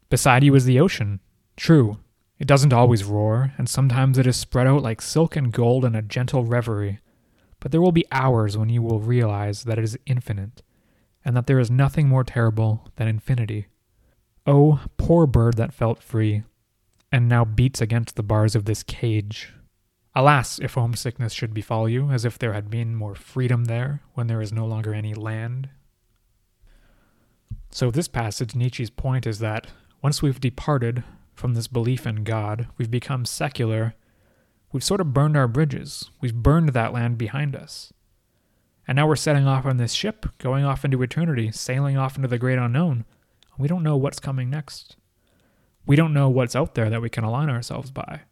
A: Beside you is the ocean. True, it doesn't always roar, and sometimes it is spread out like silk and gold in a gentle reverie. But there will be hours when you will realize that it is infinite, and that there is nothing more terrible than infinity. Oh, poor bird that felt free, and now beats against the bars of this cage. Alas, if homesickness should befall you, as if there had been more freedom there when there is no longer any land. So, this passage, Nietzsche's point is that once we've departed from this belief in God. We've become secular. We've sort of burned our bridges. We've burned that land behind us. And now we're setting off on this ship, going off into eternity, sailing off into the great unknown. We don't know what's coming next. We don't know what's out there that we can align ourselves by.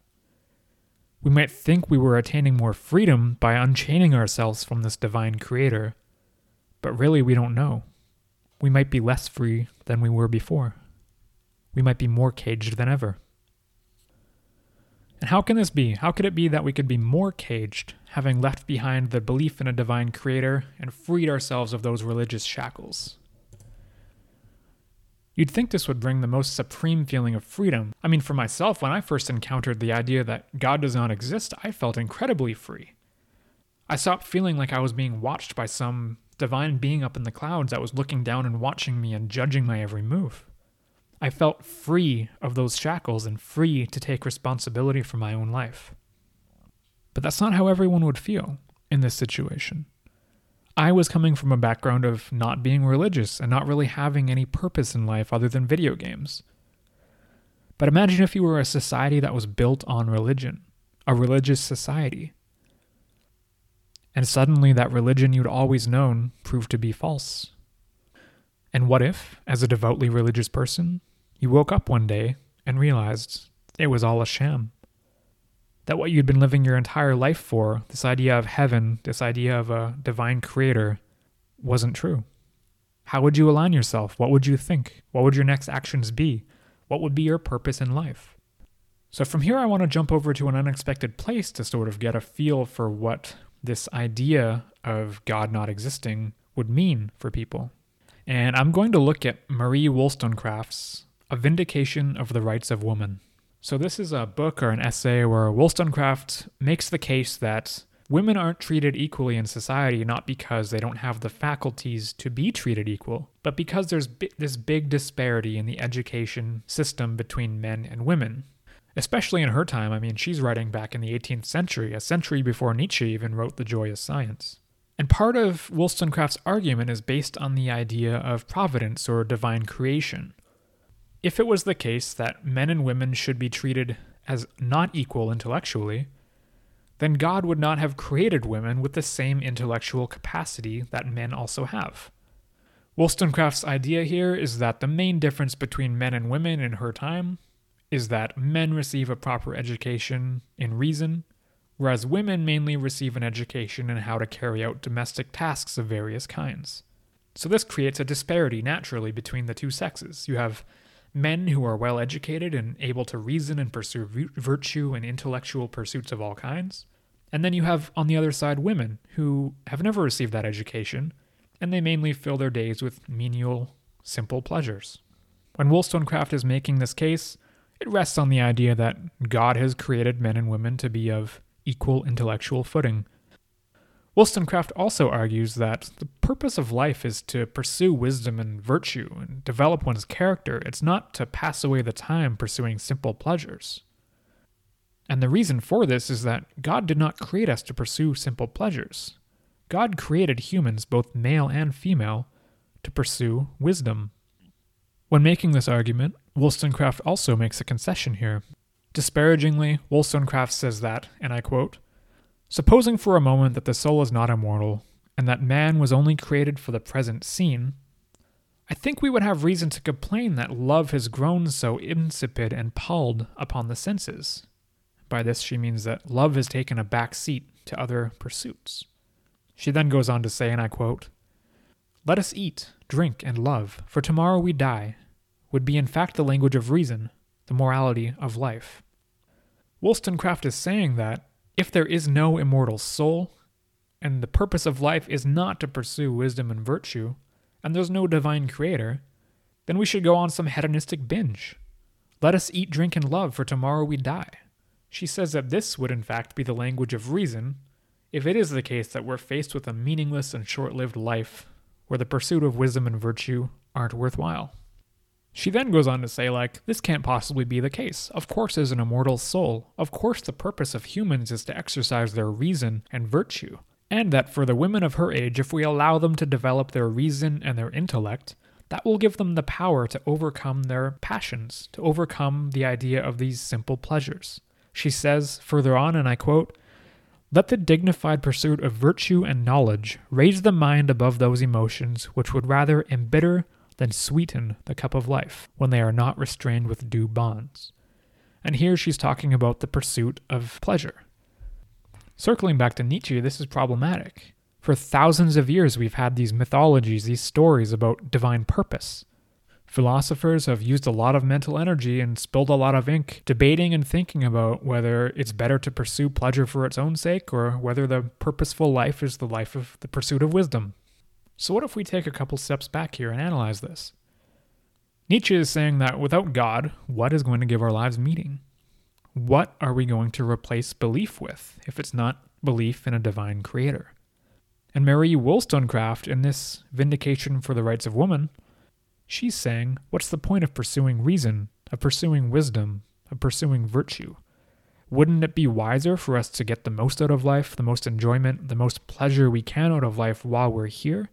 A: We might think we were attaining more freedom by unchaining ourselves from this divine creator, but really we don't know. We might be less free than we were before we might be more caged than ever. And how can this be? How could it be that we could be more caged, having left behind the belief in a divine creator and freed ourselves of those religious shackles? You'd think this would bring the most supreme feeling of freedom. I mean, for myself, when I first encountered the idea that God does not exist, I felt incredibly free. I stopped feeling like I was being watched by some divine being up in the clouds that was looking down and watching me and judging my every move. I felt free of those shackles and free to take responsibility for my own life. But that's not how everyone would feel in this situation. I was coming from a background of not being religious and not really having any purpose in life other than video games. But imagine if you were a society that was built on religion, a religious society. And suddenly that religion you'd always known proved to be false. And what if, as a devoutly religious person, you woke up one day and realized it was all a sham? That what you'd been living your entire life for, this idea of heaven, this idea of a divine creator, wasn't true. How would you align yourself? What would you think? What would your next actions be? What would be your purpose in life? So, from here, I want to jump over to an unexpected place to sort of get a feel for what this idea of God not existing would mean for people. And I'm going to look at Marie Wollstonecraft's A Vindication of the Rights of Woman. So, this is a book or an essay where Wollstonecraft makes the case that women aren't treated equally in society not because they don't have the faculties to be treated equal, but because there's bi- this big disparity in the education system between men and women. Especially in her time, I mean, she's writing back in the 18th century, a century before Nietzsche even wrote The Joy of Science. And part of Wollstonecraft's argument is based on the idea of providence or divine creation. If it was the case that men and women should be treated as not equal intellectually, then God would not have created women with the same intellectual capacity that men also have. Wollstonecraft's idea here is that the main difference between men and women in her time is that men receive a proper education in reason, whereas women mainly receive an education in how to carry out domestic tasks of various kinds. So this creates a disparity naturally between the two sexes. You have men who are well educated and able to reason and pursue virtue and intellectual pursuits of all kinds. And then you have, on the other side, women who have never received that education, and they mainly fill their days with menial, simple pleasures. When Wollstonecraft is making this case, it rests on the idea that God has created men and women to be of equal intellectual footing, Wollstonecraft also argues that the purpose of life is to pursue wisdom and virtue and develop one's character. It's not to pass away the time pursuing simple pleasures. And the reason for this is that God did not create us to pursue simple pleasures. God created humans, both male and female, to pursue wisdom. When making this argument, Wollstonecraft also makes a concession here. Disparagingly, Wollstonecraft says that, and I quote, Supposing for a moment that the soul is not immortal, and that man was only created for the present scene, I think we would have reason to complain that love has grown so insipid and palled upon the senses. By this, she means that love has taken a back seat to other pursuits. She then goes on to say, and I quote, Let us eat, drink, and love, for tomorrow we die, would be in fact the language of reason, the morality of life. Wollstonecraft is saying that, if there is no immortal soul, and the purpose of life is not to pursue wisdom and virtue, and there's no divine creator, then we should go on some hedonistic binge. Let us eat, drink, and love, for tomorrow we die. She says that this would in fact be the language of reason if it is the case that we're faced with a meaningless and short lived life where the pursuit of wisdom and virtue aren't worthwhile. She then goes on to say, like, this can't possibly be the case. Of course, as an immortal soul, of course, the purpose of humans is to exercise their reason and virtue. And that for the women of her age, if we allow them to develop their reason and their intellect, that will give them the power to overcome their passions, to overcome the idea of these simple pleasures. She says further on, and I quote, let the dignified pursuit of virtue and knowledge raise the mind above those emotions which would rather embitter than sweeten the cup of life when they are not restrained with due bonds. And here she's talking about the pursuit of pleasure. Circling back to Nietzsche, this is problematic. For thousands of years, we've had these mythologies, these stories about divine purpose. Philosophers have used a lot of mental energy and spilled a lot of ink debating and thinking about whether it's better to pursue pleasure for its own sake or whether the purposeful life is the life of the pursuit of wisdom. So, what if we take a couple steps back here and analyze this? Nietzsche is saying that without God, what is going to give our lives meaning? What are we going to replace belief with if it's not belief in a divine creator? And Mary Wollstonecraft, in this Vindication for the Rights of Woman, she's saying, what's the point of pursuing reason, of pursuing wisdom, of pursuing virtue? Wouldn't it be wiser for us to get the most out of life, the most enjoyment, the most pleasure we can out of life while we're here,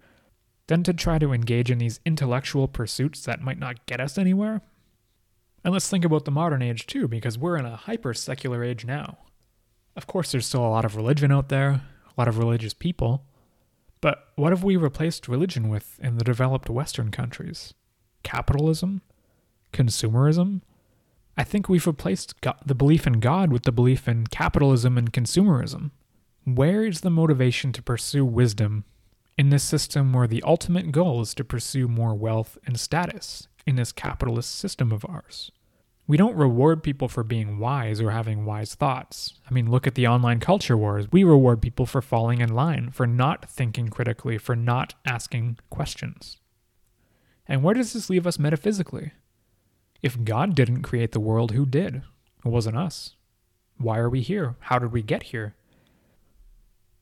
A: than to try to engage in these intellectual pursuits that might not get us anywhere. And let's think about the modern age too, because we're in a hyper secular age now. Of course, there's still a lot of religion out there, a lot of religious people, but what have we replaced religion with in the developed Western countries? Capitalism? Consumerism? I think we've replaced God, the belief in God with the belief in capitalism and consumerism. Where is the motivation to pursue wisdom in this system where the ultimate goal is to pursue more wealth and status in this capitalist system of ours. We don't reward people for being wise or having wise thoughts. I mean, look at the online culture wars. We reward people for falling in line, for not thinking critically, for not asking questions. And where does this leave us metaphysically? If God didn't create the world, who did? It wasn't us. Why are we here? How did we get here?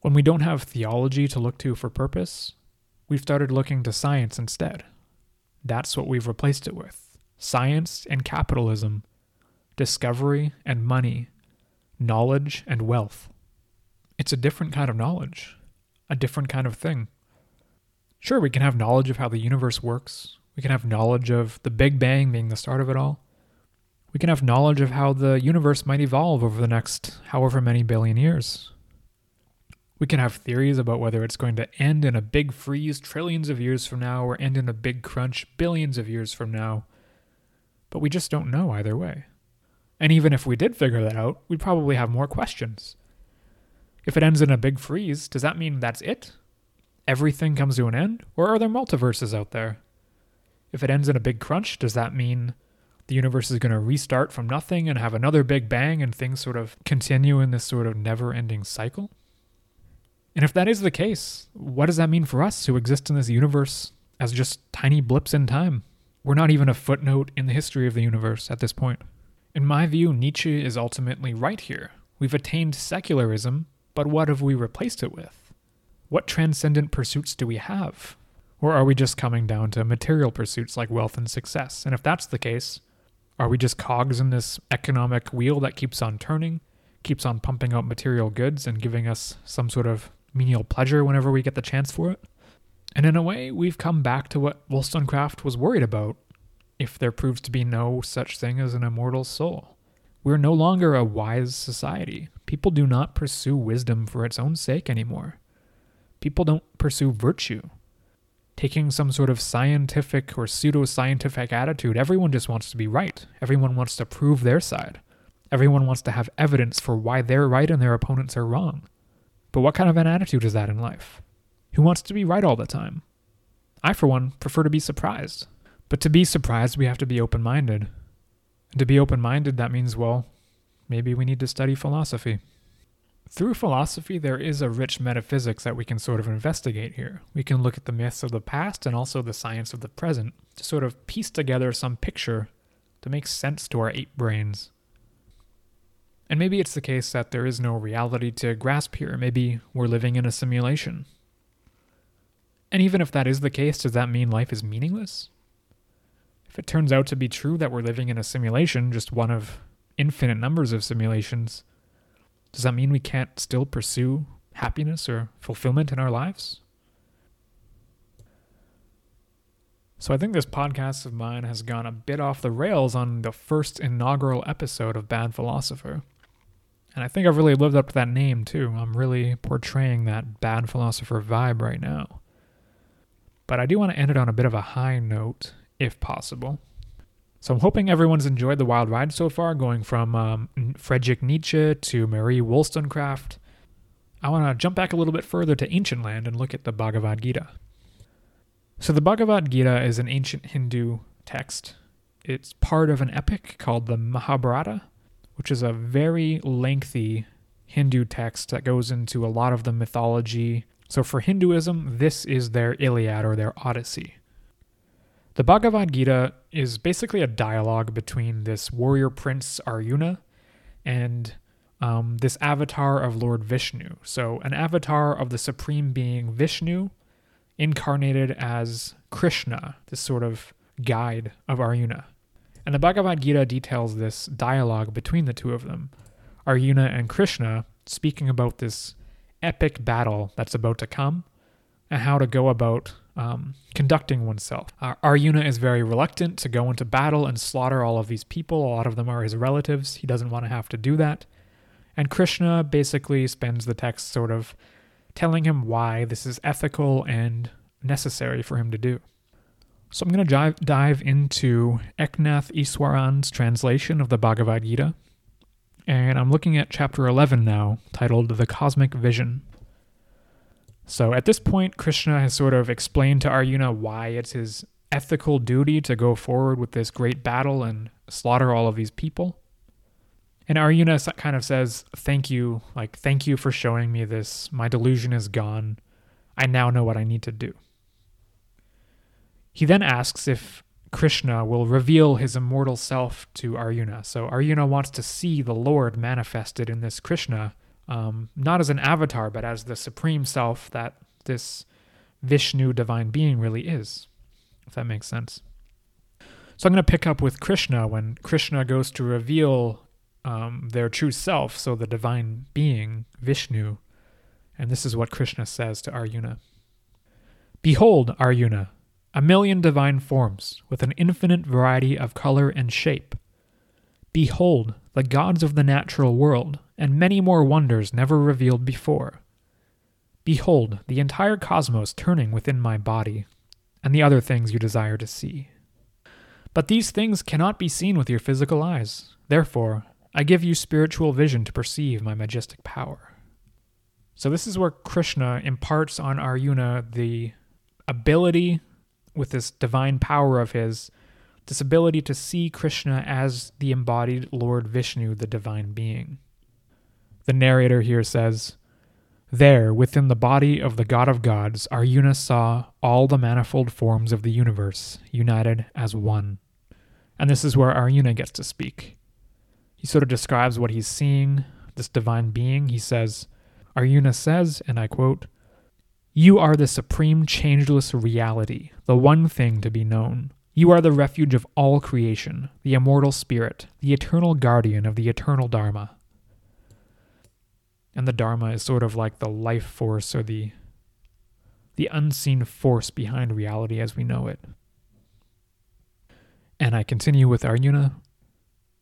A: When we don't have theology to look to for purpose, we've started looking to science instead. That's what we've replaced it with science and capitalism. discovery and money, knowledge and wealth. It's a different kind of knowledge, a different kind of thing. Sure, we can have knowledge of how the universe works. We can have knowledge of the Big Bang being the start of it all. We can have knowledge of how the universe might evolve over the next however many billion years. We can have theories about whether it's going to end in a big freeze trillions of years from now or end in a big crunch billions of years from now. But we just don't know either way. And even if we did figure that out, we'd probably have more questions. If it ends in a big freeze, does that mean that's it? Everything comes to an end? Or are there multiverses out there? If it ends in a big crunch, does that mean the universe is going to restart from nothing and have another big bang and things sort of continue in this sort of never ending cycle? And if that is the case, what does that mean for us who exist in this universe as just tiny blips in time? We're not even a footnote in the history of the universe at this point. In my view, Nietzsche is ultimately right here. We've attained secularism, but what have we replaced it with? What transcendent pursuits do we have? Or are we just coming down to material pursuits like wealth and success? And if that's the case, are we just cogs in this economic wheel that keeps on turning, keeps on pumping out material goods and giving us some sort of menial pleasure whenever we get the chance for it. And in a way, we've come back to what Wollstonecraft was worried about if there proves to be no such thing as an immortal soul. We're no longer a wise society. People do not pursue wisdom for its own sake anymore. People don't pursue virtue. Taking some sort of scientific or pseudo scientific attitude, everyone just wants to be right. Everyone wants to prove their side. Everyone wants to have evidence for why they're right and their opponents are wrong. But what kind of an attitude is that in life? Who wants to be right all the time? I, for one, prefer to be surprised. But to be surprised, we have to be open minded. And to be open minded, that means, well, maybe we need to study philosophy. Through philosophy, there is a rich metaphysics that we can sort of investigate here. We can look at the myths of the past and also the science of the present to sort of piece together some picture to make sense to our ape brains. And maybe it's the case that there is no reality to grasp here. Maybe we're living in a simulation. And even if that is the case, does that mean life is meaningless? If it turns out to be true that we're living in a simulation, just one of infinite numbers of simulations, does that mean we can't still pursue happiness or fulfillment in our lives? So I think this podcast of mine has gone a bit off the rails on the first inaugural episode of Bad Philosopher. And I think I've really lived up to that name too. I'm really portraying that bad philosopher vibe right now. But I do want to end it on a bit of a high note, if possible. So I'm hoping everyone's enjoyed the wild ride so far, going from um, Friedrich Nietzsche to Marie Wollstonecraft. I want to jump back a little bit further to ancient land and look at the Bhagavad Gita. So the Bhagavad Gita is an ancient Hindu text. It's part of an epic called the Mahabharata, which is a very lengthy Hindu text that goes into a lot of the mythology. So for Hinduism, this is their Iliad or their Odyssey. The Bhagavad Gita is basically a dialogue between this warrior prince Arjuna and um, this avatar of Lord Vishnu. So, an avatar of the supreme being Vishnu, incarnated as Krishna, this sort of guide of Arjuna. And the Bhagavad Gita details this dialogue between the two of them, Arjuna and Krishna speaking about this epic battle that's about to come and how to go about um, conducting oneself. Uh, Arjuna is very reluctant to go into battle and slaughter all of these people. A lot of them are his relatives. He doesn't want to have to do that. And Krishna basically spends the text sort of telling him why this is ethical and necessary for him to do. So I'm going to dive, dive into Eknath Easwaran's translation of the Bhagavad Gita. And I'm looking at chapter 11 now, titled The Cosmic Vision. So at this point, Krishna has sort of explained to Arjuna why it's his ethical duty to go forward with this great battle and slaughter all of these people. And Arjuna kind of says, Thank you, like, thank you for showing me this. My delusion is gone. I now know what I need to do. He then asks if Krishna will reveal his immortal self to Arjuna. So Arjuna wants to see the Lord manifested in this Krishna, um, not as an avatar, but as the supreme self that this Vishnu divine being really is, if that makes sense. So I'm going to pick up with Krishna when Krishna goes to reveal um, their true self, so the divine being, Vishnu. And this is what Krishna says to Arjuna Behold, Arjuna, a million divine forms, with an infinite variety of color and shape. Behold, the gods of the natural world, and many more wonders never revealed before. Behold, the entire cosmos turning within my body, and the other things you desire to see. But these things cannot be seen with your physical eyes. Therefore, I give you spiritual vision to perceive my majestic power. So, this is where Krishna imparts on Arjuna the ability, with this divine power of his, this ability to see Krishna as the embodied Lord Vishnu, the divine being. The narrator here says, There, within the body of the God of Gods, Arjuna saw all the manifold forms of the universe united as one. And this is where Arjuna gets to speak. He sort of describes what he's seeing, this divine being. He says, Arjuna says, and I quote, You are the supreme changeless reality, the one thing to be known. You are the refuge of all creation, the immortal spirit, the eternal guardian of the eternal Dharma. And the Dharma is sort of like the life force or the the unseen force behind reality as we know it. And I continue with Arjuna.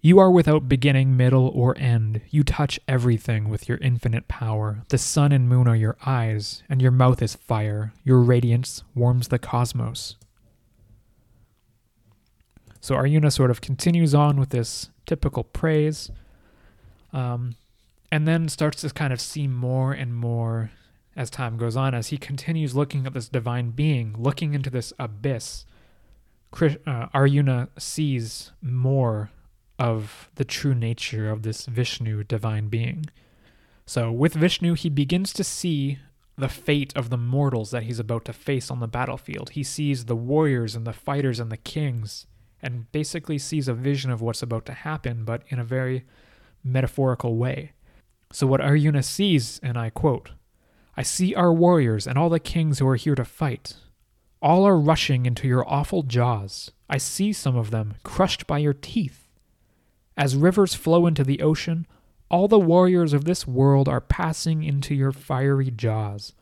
A: You are without beginning, middle, or end. You touch everything with your infinite power. The sun and moon are your eyes, and your mouth is fire. Your radiance warms the cosmos. So Arjuna sort of continues on with this typical praise, um, and then starts to kind of see more and more as time goes on, as he continues looking at this divine being, looking into this abyss. Uh, Arjuna sees more of the true nature of this Vishnu divine being. So, with Vishnu, he begins to see the fate of the mortals that he's about to face on the battlefield. He sees the warriors and the fighters and the kings, and basically sees a vision of what's about to happen, but in a very metaphorical way. So, what Arjuna sees, and I quote, I see our warriors and all the kings who are here to fight. All are rushing into your awful jaws. I see some of them crushed by your teeth. As rivers flow into the ocean, all the warriors of this world are passing into your fiery jaws.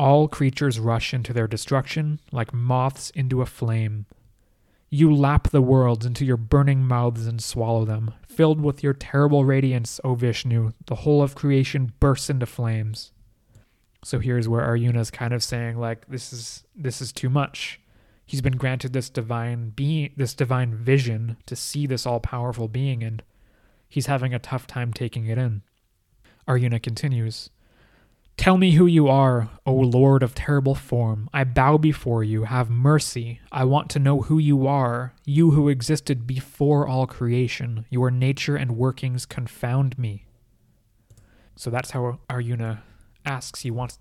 A: All creatures rush into their destruction like moths into a flame. You lap the worlds into your burning mouths and swallow them. Filled with your terrible radiance, O Vishnu, the whole of creation bursts into flames. So here's where Arjuna is kind of saying, like, this is this is too much he's been granted this divine being this divine vision to see this all-powerful being and he's having a tough time taking it in. Arjuna continues tell me who you are o lord of terrible form. I bow before you. Have mercy. I want to know who you are you who existed before all creation. Your nature and workings confound me. So that's how arjuna asks. He wants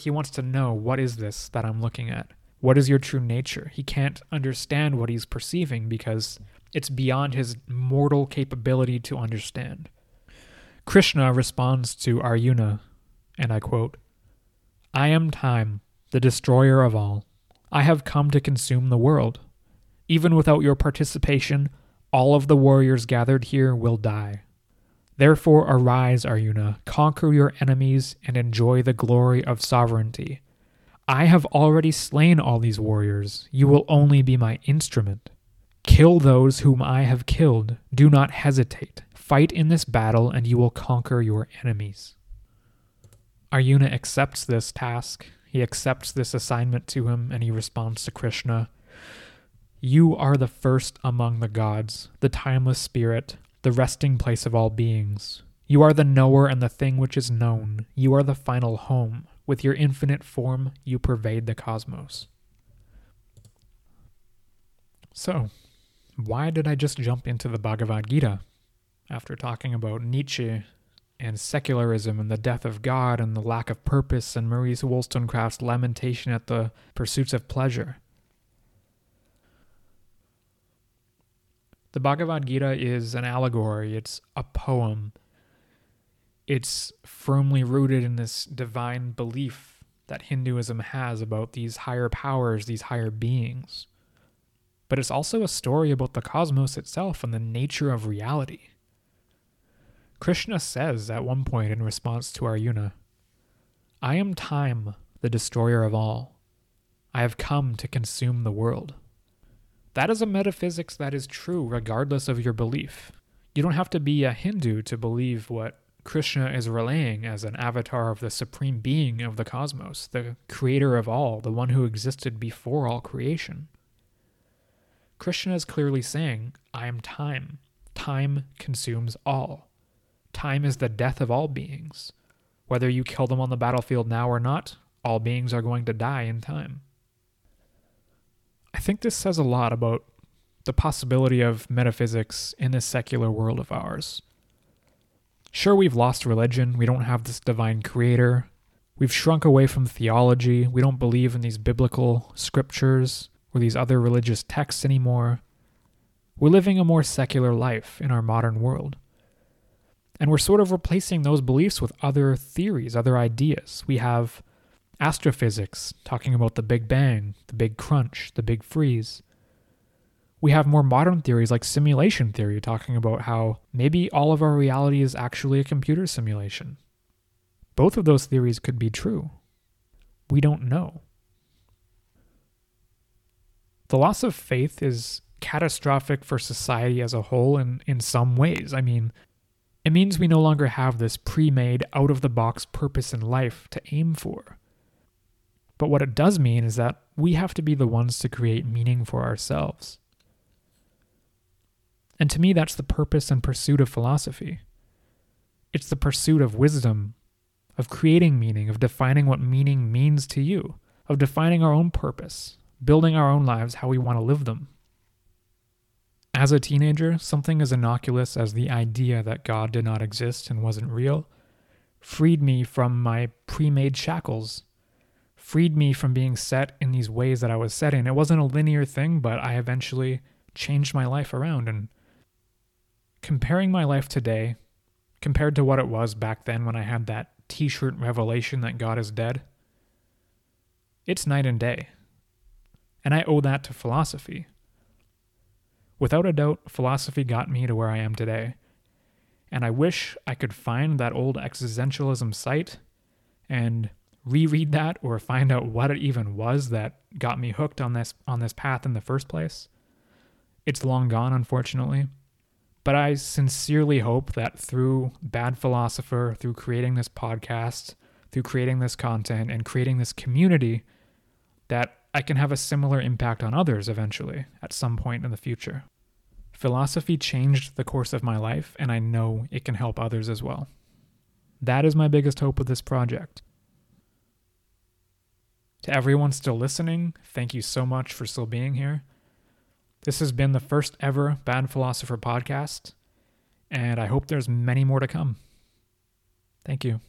A: he wants to know what is this that i'm looking at what is your true nature? He can't understand what he's perceiving because it's beyond his mortal capability to understand. Krishna responds to Arjuna, and I quote I am time, the destroyer of all. I have come to consume the world. Even without your participation, all of the warriors gathered here will die. Therefore, arise, Arjuna, conquer your enemies, and enjoy the glory of sovereignty. I have already slain all these warriors. You will only be my instrument. Kill those whom I have killed. Do not hesitate. Fight in this battle, and you will conquer your enemies. Arjuna accepts this task. He accepts this assignment to him, and he responds to Krishna You are the first among the gods, the timeless spirit, the resting place of all beings. You are the knower and the thing which is known. You are the final home. With your infinite form, you pervade the cosmos. So, why did I just jump into the Bhagavad Gita after talking about Nietzsche and secularism and the death of God and the lack of purpose and Mary Wollstonecraft's lamentation at the pursuits of pleasure? The Bhagavad Gita is an allegory, it's a poem it's firmly rooted in this divine belief that Hinduism has about these higher powers, these higher beings. but it's also a story about the cosmos itself and the nature of reality. Krishna says at one point in response to Arjuna, I am time, the destroyer of all. I have come to consume the world. That is a metaphysics that is true regardless of your belief. You don't have to be a Hindu to believe what Krishna is relaying as an avatar of the supreme being of the cosmos, the creator of all, the one who existed before all creation. Krishna is clearly saying, I am time. Time consumes all. Time is the death of all beings. Whether you kill them on the battlefield now or not, all beings are going to die in time. I think this says a lot about the possibility of metaphysics in this secular world of ours. Sure, we've lost religion, we don't have this divine creator, we've shrunk away from theology, we don't believe in these biblical scriptures or these other religious texts anymore. We're living a more secular life in our modern world. And we're sort of replacing those beliefs with other theories, other ideas. We have astrophysics talking about the Big Bang, the Big Crunch, the Big Freeze. We have more modern theories like simulation theory talking about how maybe all of our reality is actually a computer simulation. Both of those theories could be true. We don't know. The loss of faith is catastrophic for society as a whole in, in some ways. I mean, it means we no longer have this pre made, out of the box purpose in life to aim for. But what it does mean is that we have to be the ones to create meaning for ourselves. And to me, that's the purpose and pursuit of philosophy. It's the pursuit of wisdom, of creating meaning, of defining what meaning means to you, of defining our own purpose, building our own lives how we want to live them. As a teenager, something as innocuous as the idea that God did not exist and wasn't real freed me from my pre made shackles, freed me from being set in these ways that I was set in. It wasn't a linear thing, but I eventually changed my life around. And comparing my life today, compared to what it was back then when I had that t shirt revelation that God is dead, it's night and day. And I owe that to philosophy. Without a doubt, philosophy got me to where I am today. And I wish I could find that old existentialism site and reread that or find out what it even was that got me hooked on this on this path in the first place. It's long gone unfortunately. But I sincerely hope that through Bad Philosopher, through creating this podcast, through creating this content and creating this community that I can have a similar impact on others eventually at some point in the future. Philosophy changed the course of my life, and I know it can help others as well. That is my biggest hope with this project. To everyone still listening, thank you so much for still being here. This has been the first ever Bad Philosopher podcast, and I hope there's many more to come. Thank you.